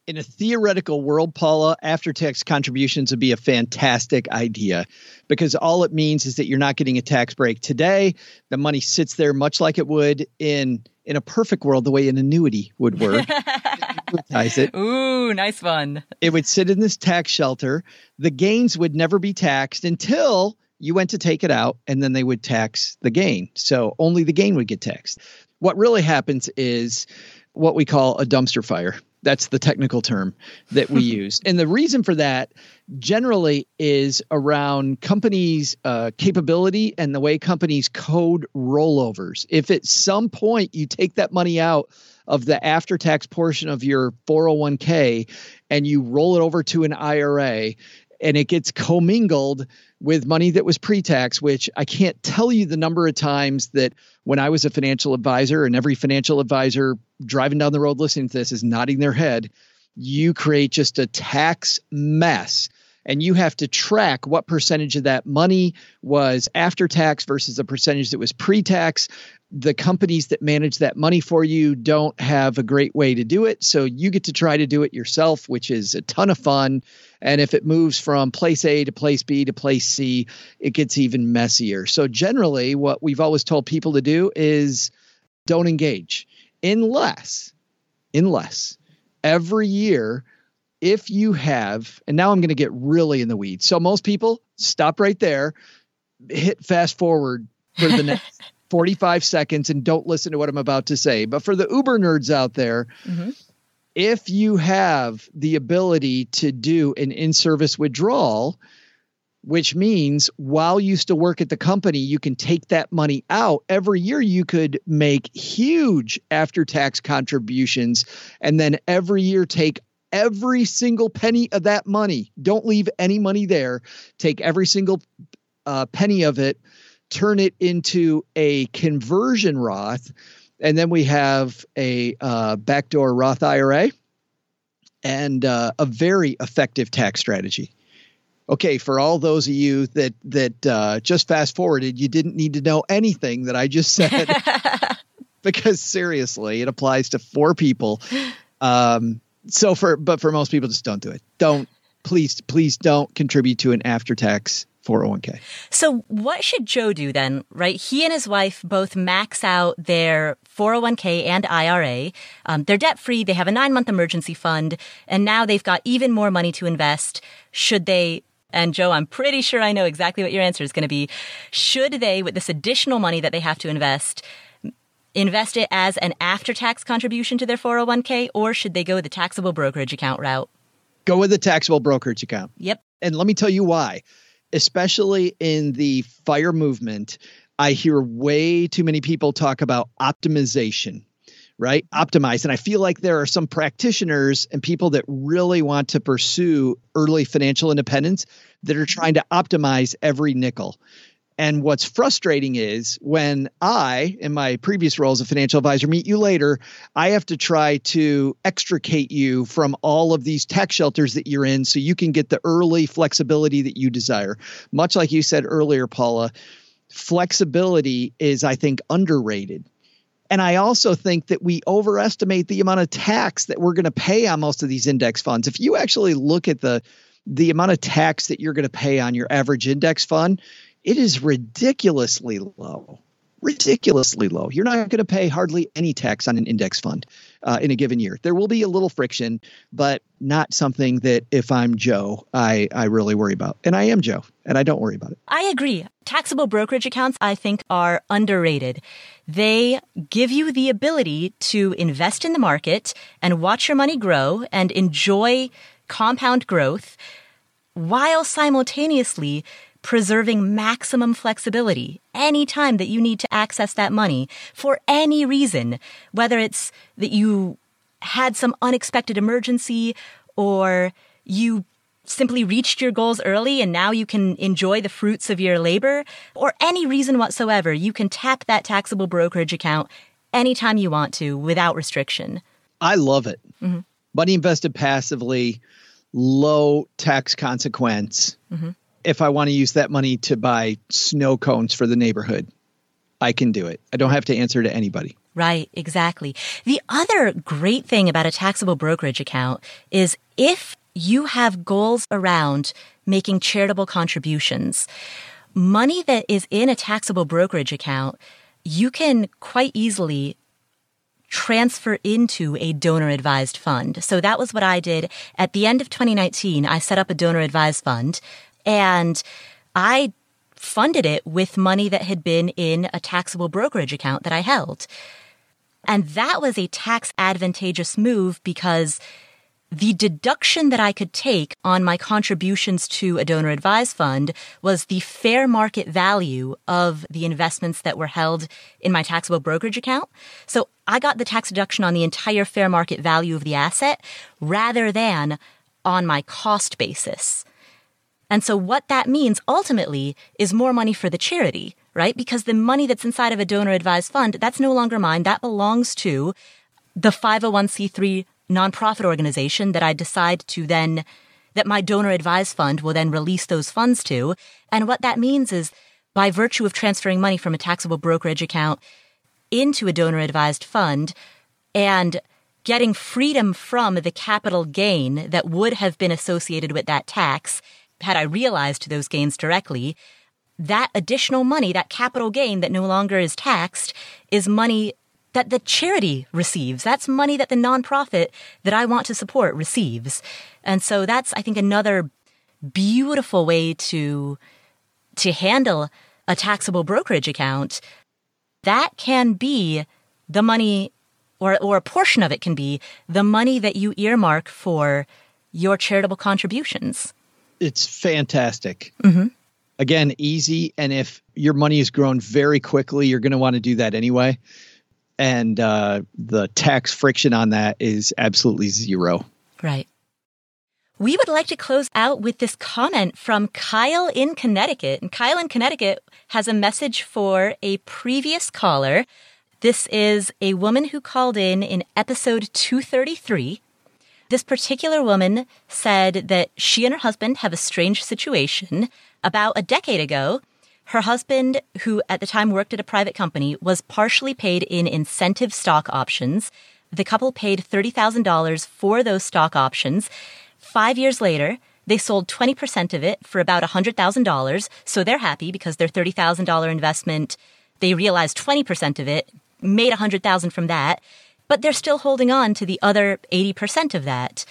in a theoretical world, Paula, after tax contributions would be a fantastic idea because all it means is that you're not getting a tax break today. The money sits there much like it would in in a perfect world, the way an annuity would work. it. Ooh, nice one. It would sit in this tax shelter. The gains would never be taxed until you went to take it out, and then they would tax the gain. So only the gain would get taxed. What really happens is what we call a dumpster fire That's the technical term that we use. And the reason for that generally is around companies' uh, capability and the way companies code rollovers. If at some point you take that money out of the after tax portion of your 401k and you roll it over to an IRA and it gets commingled with money that was pre-tax which i can't tell you the number of times that when i was a financial advisor and every financial advisor driving down the road listening to this is nodding their head you create just a tax mess and you have to track what percentage of that money was after tax versus the percentage that was pre-tax. The companies that manage that money for you don't have a great way to do it. So you get to try to do it yourself which is a ton of fun. And if it moves from place A to place B to place C it gets even messier. So generally what we've always told people to do is don't engage. Unless unless every year if you have, and now I'm going to get really in the weeds. So most people stop right there, hit fast forward for the next 45 seconds and don't listen to what I'm about to say. But for the Uber nerds out there, mm-hmm. if you have the ability to do an in service withdrawal, which means while you still work at the company, you can take that money out. Every year, you could make huge after tax contributions, and then every year take every single penny of that money. Don't leave any money there. Take every single uh, penny of it, turn it into a conversion Roth, and then we have a uh, backdoor Roth IRA and uh, a very effective tax strategy. Okay, for all those of you that that uh, just fast forwarded, you didn't need to know anything that I just said, because seriously, it applies to four people. Um, so for but for most people just don't do it. Don't please please don't contribute to an after tax 401k so what should joe do then right? He and his wife both max out their 401k and ira um, they're debt free they have a nine month emergency fund. And now they've got even more money to invest. Should they and Joe, I'm pretty sure I know exactly what your answer is going to be. Should they, with this additional money that they have to invest, invest it as an after tax contribution to their 401k, or should they go the taxable brokerage account route? Go with the taxable brokerage account. Yep. And let me tell you why. Especially in the fire movement, I hear way too many people talk about optimization, right? Optimize. And I feel like there are some practitioners and people that really want to pursue early financial independence that are trying to optimize every nickel. And what's frustrating is when I, in my previous role as a financial advisor, meet you later, I have to try to extricate you from all of these tax shelters that you're in so you can get the early flexibility that you desire. Much like you said earlier, Paula, flexibility is, I think, underrated. And I also think that we overestimate the amount of tax that we're going to pay on most of these index funds. If you actually look at the the amount of tax that you're going to pay on your average index fund, it is ridiculously low. Ridiculously low. You're not going to pay hardly any tax on an index fund uh, in a given year. There will be a little friction, but not something that if I'm Joe, I, I really worry about. And I am Joe, and I don't worry about it. I agree. Taxable brokerage accounts, I think, are underrated. They give you the ability to invest in the market and watch your money grow and enjoy compound growth while simultaneously preserving maximum flexibility anytime that you need to access that money for any reason, whether it's that you had some unexpected emergency or you simply reached your goals early and now you can enjoy the fruits of your labor or any reason whatsoever, you can tap that taxable brokerage account anytime you want to without restriction. I love it. Mm-hmm. Money invested passively, low tax consequence. Mm-hmm if I want to use that money to buy snow cones for the neighborhood, I can do it. I don't have to answer to anybody. Right, exactly. The other great thing about a taxable brokerage account is if you have goals around making charitable contributions, money that is in a taxable brokerage account, you can quite easily transfer into a donor advised fund. So that was what I did at the end of 2019. I set up a donor advised fund. And I funded it with money that had been in a taxable brokerage account that I held. And that was a tax advantageous move because the deduction that I could take on my contributions to a donor advised fund was the fair market value of the investments that were held in my taxable brokerage account. So I got the tax deduction on the entire fair market value of the asset rather than on my cost basis. And so what that means ultimately is more money for the charity, right? Because the money that's inside of a donor advised fund, that's no longer mine. That belongs to the 501c3 nonprofit organization that I decide to then, that my donor advised fund will then release those funds to. And what that means is by virtue of transferring money from a taxable brokerage account into a donor advised fund and getting freedom from the capital gain that would have been associated with that tax had I realized those gains directly, that additional money, that capital gain that no longer is taxed, is money that the charity receives. That's money that the nonprofit that I want to support receives. And so that's, I think, another beautiful way to, to handle a taxable brokerage account. That can be the money or, or a portion of it can be the money that you earmark for your charitable contributions. It's fantastic. Mm-hmm. Again, easy. And if your money has grown very quickly, you're going to want to do that anyway and uh, the tax friction on that is absolutely zero. Right. We would like to close out with this comment from Kyle in Connecticut. And Kyle in Connecticut has a message for a previous caller. This is a woman who called in in episode 233. This particular woman said that she and her husband have a strange situation. About a decade ago, her husband, who at the time worked at a private company, was partially paid in incentive stock options. The couple paid $30,000 for those stock options. Five years later, they sold 20% of it for about $100,000. So they're happy because their $30,000 investment, they realized 20% of it, made 100,000 from that, but they're still holding on to the other 80% of that.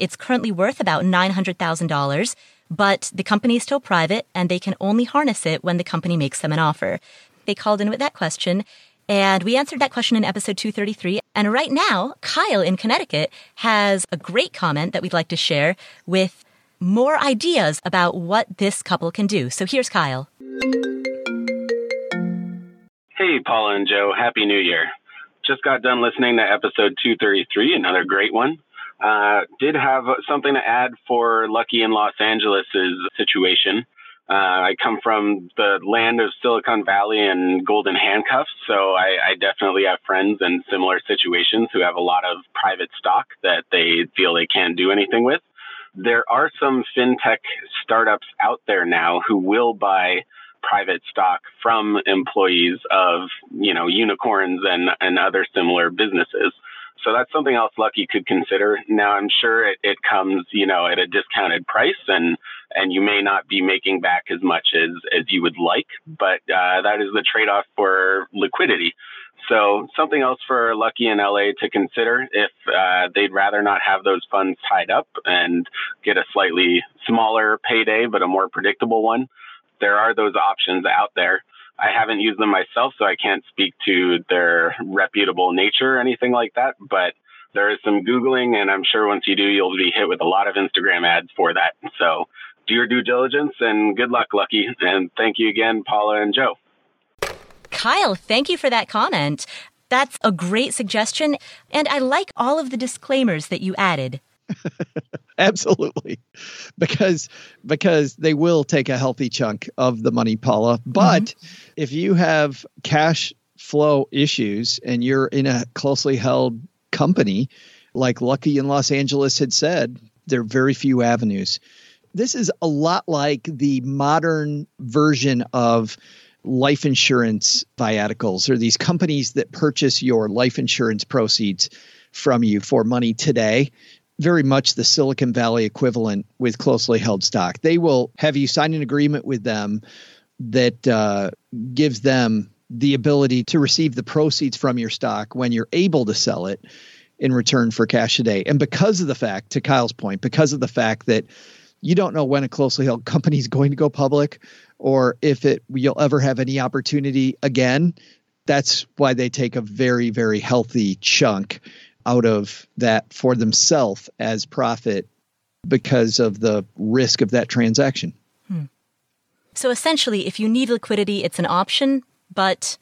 It's currently worth about $900,000 but the company is still private and they can only harness it when the company makes them an offer. They called in with that question and we answered that question in episode 233. And right now, Kyle in Connecticut has a great comment that we'd like to share with more ideas about what this couple can do. So here's Kyle. Hey, Paula and Joe. Happy New Year. Just got done listening to episode 233, another great one. Uh, did have something to add for Lucky in Los Angeles's situation. Uh, I come from the land of Silicon Valley and golden handcuffs, so I, I, definitely have friends in similar situations who have a lot of private stock that they feel they can't do anything with. There are some fintech startups out there now who will buy private stock from employees of, you know, unicorns and, and other similar businesses. So that's something else Lucky could consider. Now I'm sure it, it comes, you know, at a discounted price and, and you may not be making back as much as, as you would like, but, uh, that is the trade off for liquidity. So something else for Lucky in LA to consider if uh, they'd rather not have those funds tied up and get a slightly smaller payday, but a more predictable one. There are those options out there. I haven't used them myself, so I can't speak to their reputable nature or anything like that. But there is some Googling, and I'm sure once you do, you'll be hit with a lot of Instagram ads for that. So do your due diligence and good luck, Lucky. And thank you again, Paula and Joe. Kyle, thank you for that comment. That's a great suggestion. And I like all of the disclaimers that you added. Absolutely. Because because they will take a healthy chunk of the money, Paula. But mm-hmm. if you have cash flow issues and you're in a closely held company, like Lucky in Los Angeles had said, there are very few avenues. This is a lot like the modern version of life insurance viaticals or these companies that purchase your life insurance proceeds from you for money today very much the Silicon Valley equivalent with closely held stock. They will have you sign an agreement with them that uh, gives them the ability to receive the proceeds from your stock when you're able to sell it in return for cash today. And because of the fact, to Kyle's point, because of the fact that you don't know when a closely held company is going to go public or if it you'll ever have any opportunity again that's why they take a very, very healthy chunk out of that for themselves as profit because of the risk of that transaction. Hmm. So essentially, if you need liquidity, it's an option, but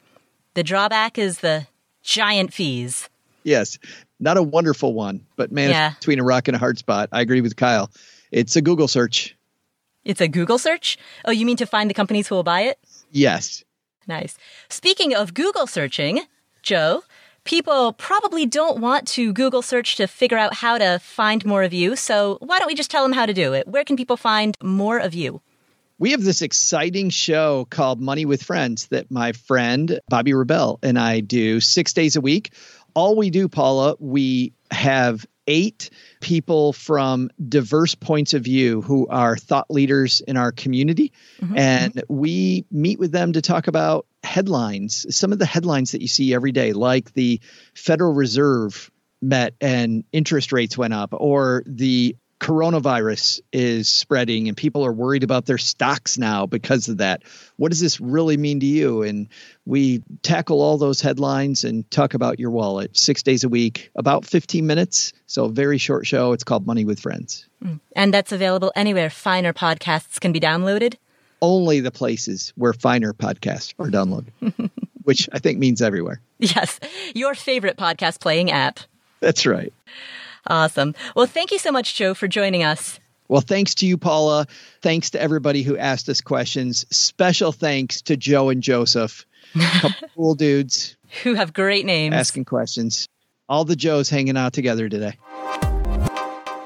the drawback is the giant fees. Yes, not a wonderful one, but man, yeah. between a rock and a hard spot. I agree with Kyle. It's a Google search. It's a Google search? Oh, you mean to find the companies who will buy it? Yes. Nice. Speaking of Google searching, Joe, people probably don't want to Google search to figure out how to find more of you. So why don't we just tell them how to do it? Where can people find more of you? We have this exciting show called Money with Friends that my friend Bobby Rebell and I do six days a week. All we do, Paula, we have eight people from diverse points of view who are thought leaders in our community. Mm-hmm. And we meet with them to talk about headlines, some of the headlines that you see every day, like the Federal Reserve met and interest rates went up, or the coronavirus is spreading and people are worried about their stocks now because of that. What does this really mean to you? And we tackle all those headlines and talk about your wallet six days a week, about 15 minutes. So, a very short show. It's called Money with Friends. Hmm. And that's available anywhere finer podcasts can be downloaded? Only the places where finer podcasts are downloaded, which I think means everywhere. Yes. Your favorite podcast playing app. That's right. Awesome. Well, thank you so much, Joe, for joining us. Well, thanks to you, Paula. Thanks to everybody who asked us questions. Special thanks to Joe and Joseph, couple cool dudes who have great names, asking questions. All the Joes hanging out together today.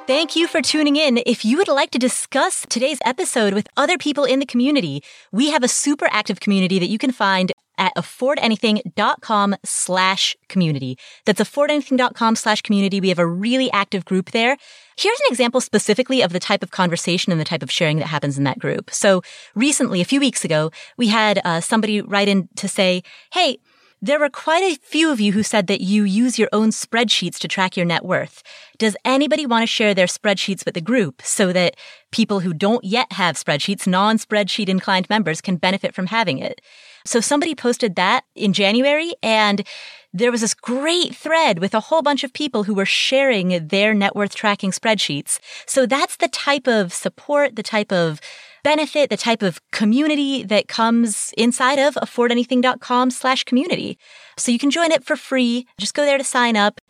Thank you for tuning in. If you would like to discuss today's episode with other people in the community, we have a super active community that you can find at affordanything.com slash community. That's affordanything.com slash community. We have a really active group there. Here's an example specifically of the type of conversation and the type of sharing that happens in that group. So recently, a few weeks ago, we had uh, somebody write in to say, Hey, there were quite a few of you who said that you use your own spreadsheets to track your net worth. Does anybody want to share their spreadsheets with the group so that people who don't yet have spreadsheets, non-spreadsheet inclined members can benefit from having it? So somebody posted that in January and there was this great thread with a whole bunch of people who were sharing their net worth tracking spreadsheets. So that's the type of support, the type of benefit, the type of community that comes inside of affordanything.com slash community. So you can join it for free. Just go there to sign up.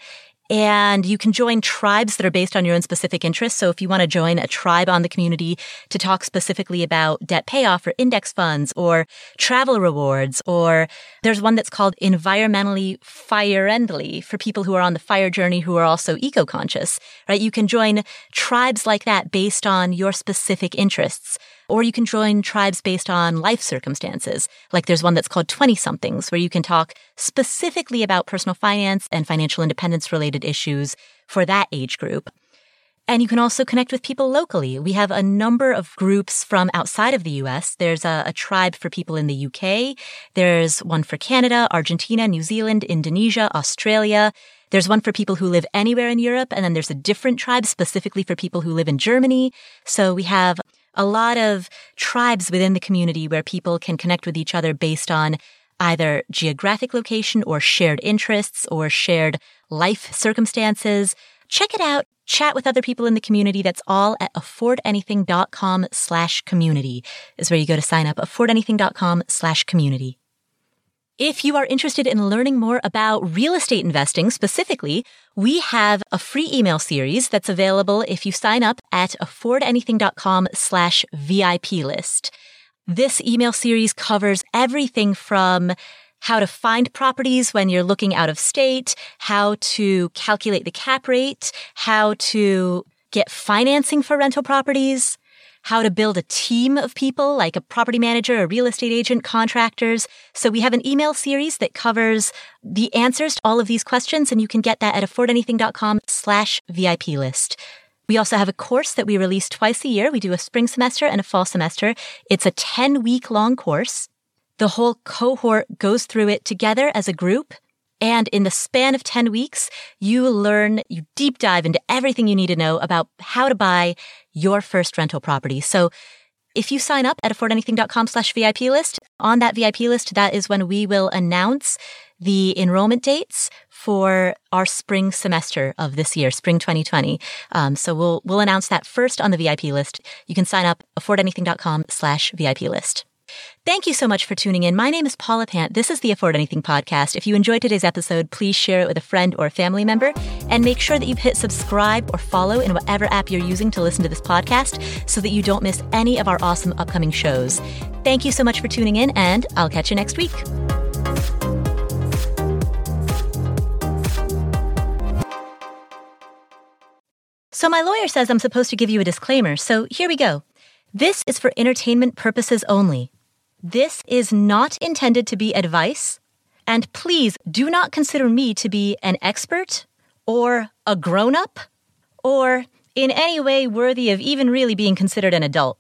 And you can join tribes that are based on your own specific interests. So if you want to join a tribe on the community to talk specifically about debt payoff or index funds or travel rewards, or there's one that's called environmentally fire-endly for people who are on the fire journey who are also eco-conscious, right? You can join tribes like that based on your specific interests. Or you can join tribes based on life circumstances. Like there's one that's called 20 somethings where you can talk specifically about personal finance and financial independence related issues for that age group. And you can also connect with people locally. We have a number of groups from outside of the US. There's a, a, tribe for people in the UK. There's one for Canada, Argentina, New Zealand, Indonesia, Australia. There's one for people who live anywhere in Europe. And then there's a different tribe specifically for people who live in Germany. So we have a lot of tribes within the community where people can connect with each other based on either geographic location or shared interests or shared life circumstances. Check it out. Chat with other people in the community. That's all at affordanything.com slash community is where you go to sign up. affordanything.com slash community. If you are interested in learning more about real estate investing specifically, we have a free email series that's available if you sign up at affordanything.com slash VIP list. This email series covers everything from how to find properties when you're looking out of state, how to calculate the cap rate, how to get financing for rental properties, how to build a team of people like a property manager, a real estate agent, contractors. So we have an email series that covers the answers to all of these questions and you can get that at affordanything.com slash VIP list. We also have a course that we release twice a year. We do a spring semester and a fall semester. It's a 10 week long course. The whole cohort goes through it together as a group. And in the span of 10 weeks, you learn, you deep dive into everything you need to know about how to buy your first rental property. So if you sign up at affordanything.com slash VIP list, on that VIP list, that is when we will announce the enrollment dates for our spring semester of this year, spring 2020. Um, so we'll we'll announce that first on the VIP list. You can sign up affordanything.com slash VIP list. Thank you so much for tuning in. My name is Paula Pant. This is the Afford Anything podcast. If you enjoyed today's episode, please share it with a friend or a family member and make sure that you've hit subscribe or follow in whatever app you're using to listen to this podcast so that you don't miss any of our awesome upcoming shows. Thank you so much for tuning in and I'll catch you next week. So my lawyer says I'm supposed to give you a disclaimer, so here we go. This is for entertainment purposes only. This is not intended to be advice, and please do not consider me to be an expert or a grown up or in any way worthy of even really being considered an adult.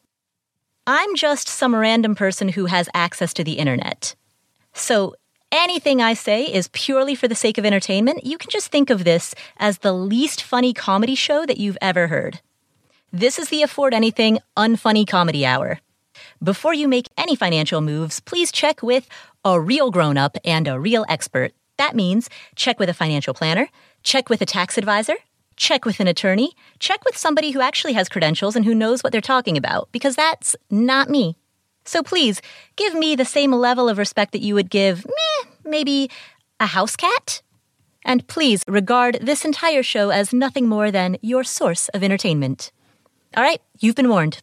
I'm just some random person who has access to the internet. So anything I say is purely for the sake of entertainment, you can just think of this as the least funny comedy show that you've ever heard. This is the Afford Anything Unfunny Comedy Hour. Before you make any financial moves, please check with a real grown up and a real expert. That means check with a financial planner, check with a tax advisor, check with an attorney, check with somebody who actually has credentials and who knows what they're talking about, because that's not me. So please give me the same level of respect that you would give, meh, maybe a house cat. And please regard this entire show as nothing more than your source of entertainment. All right, you've been warned.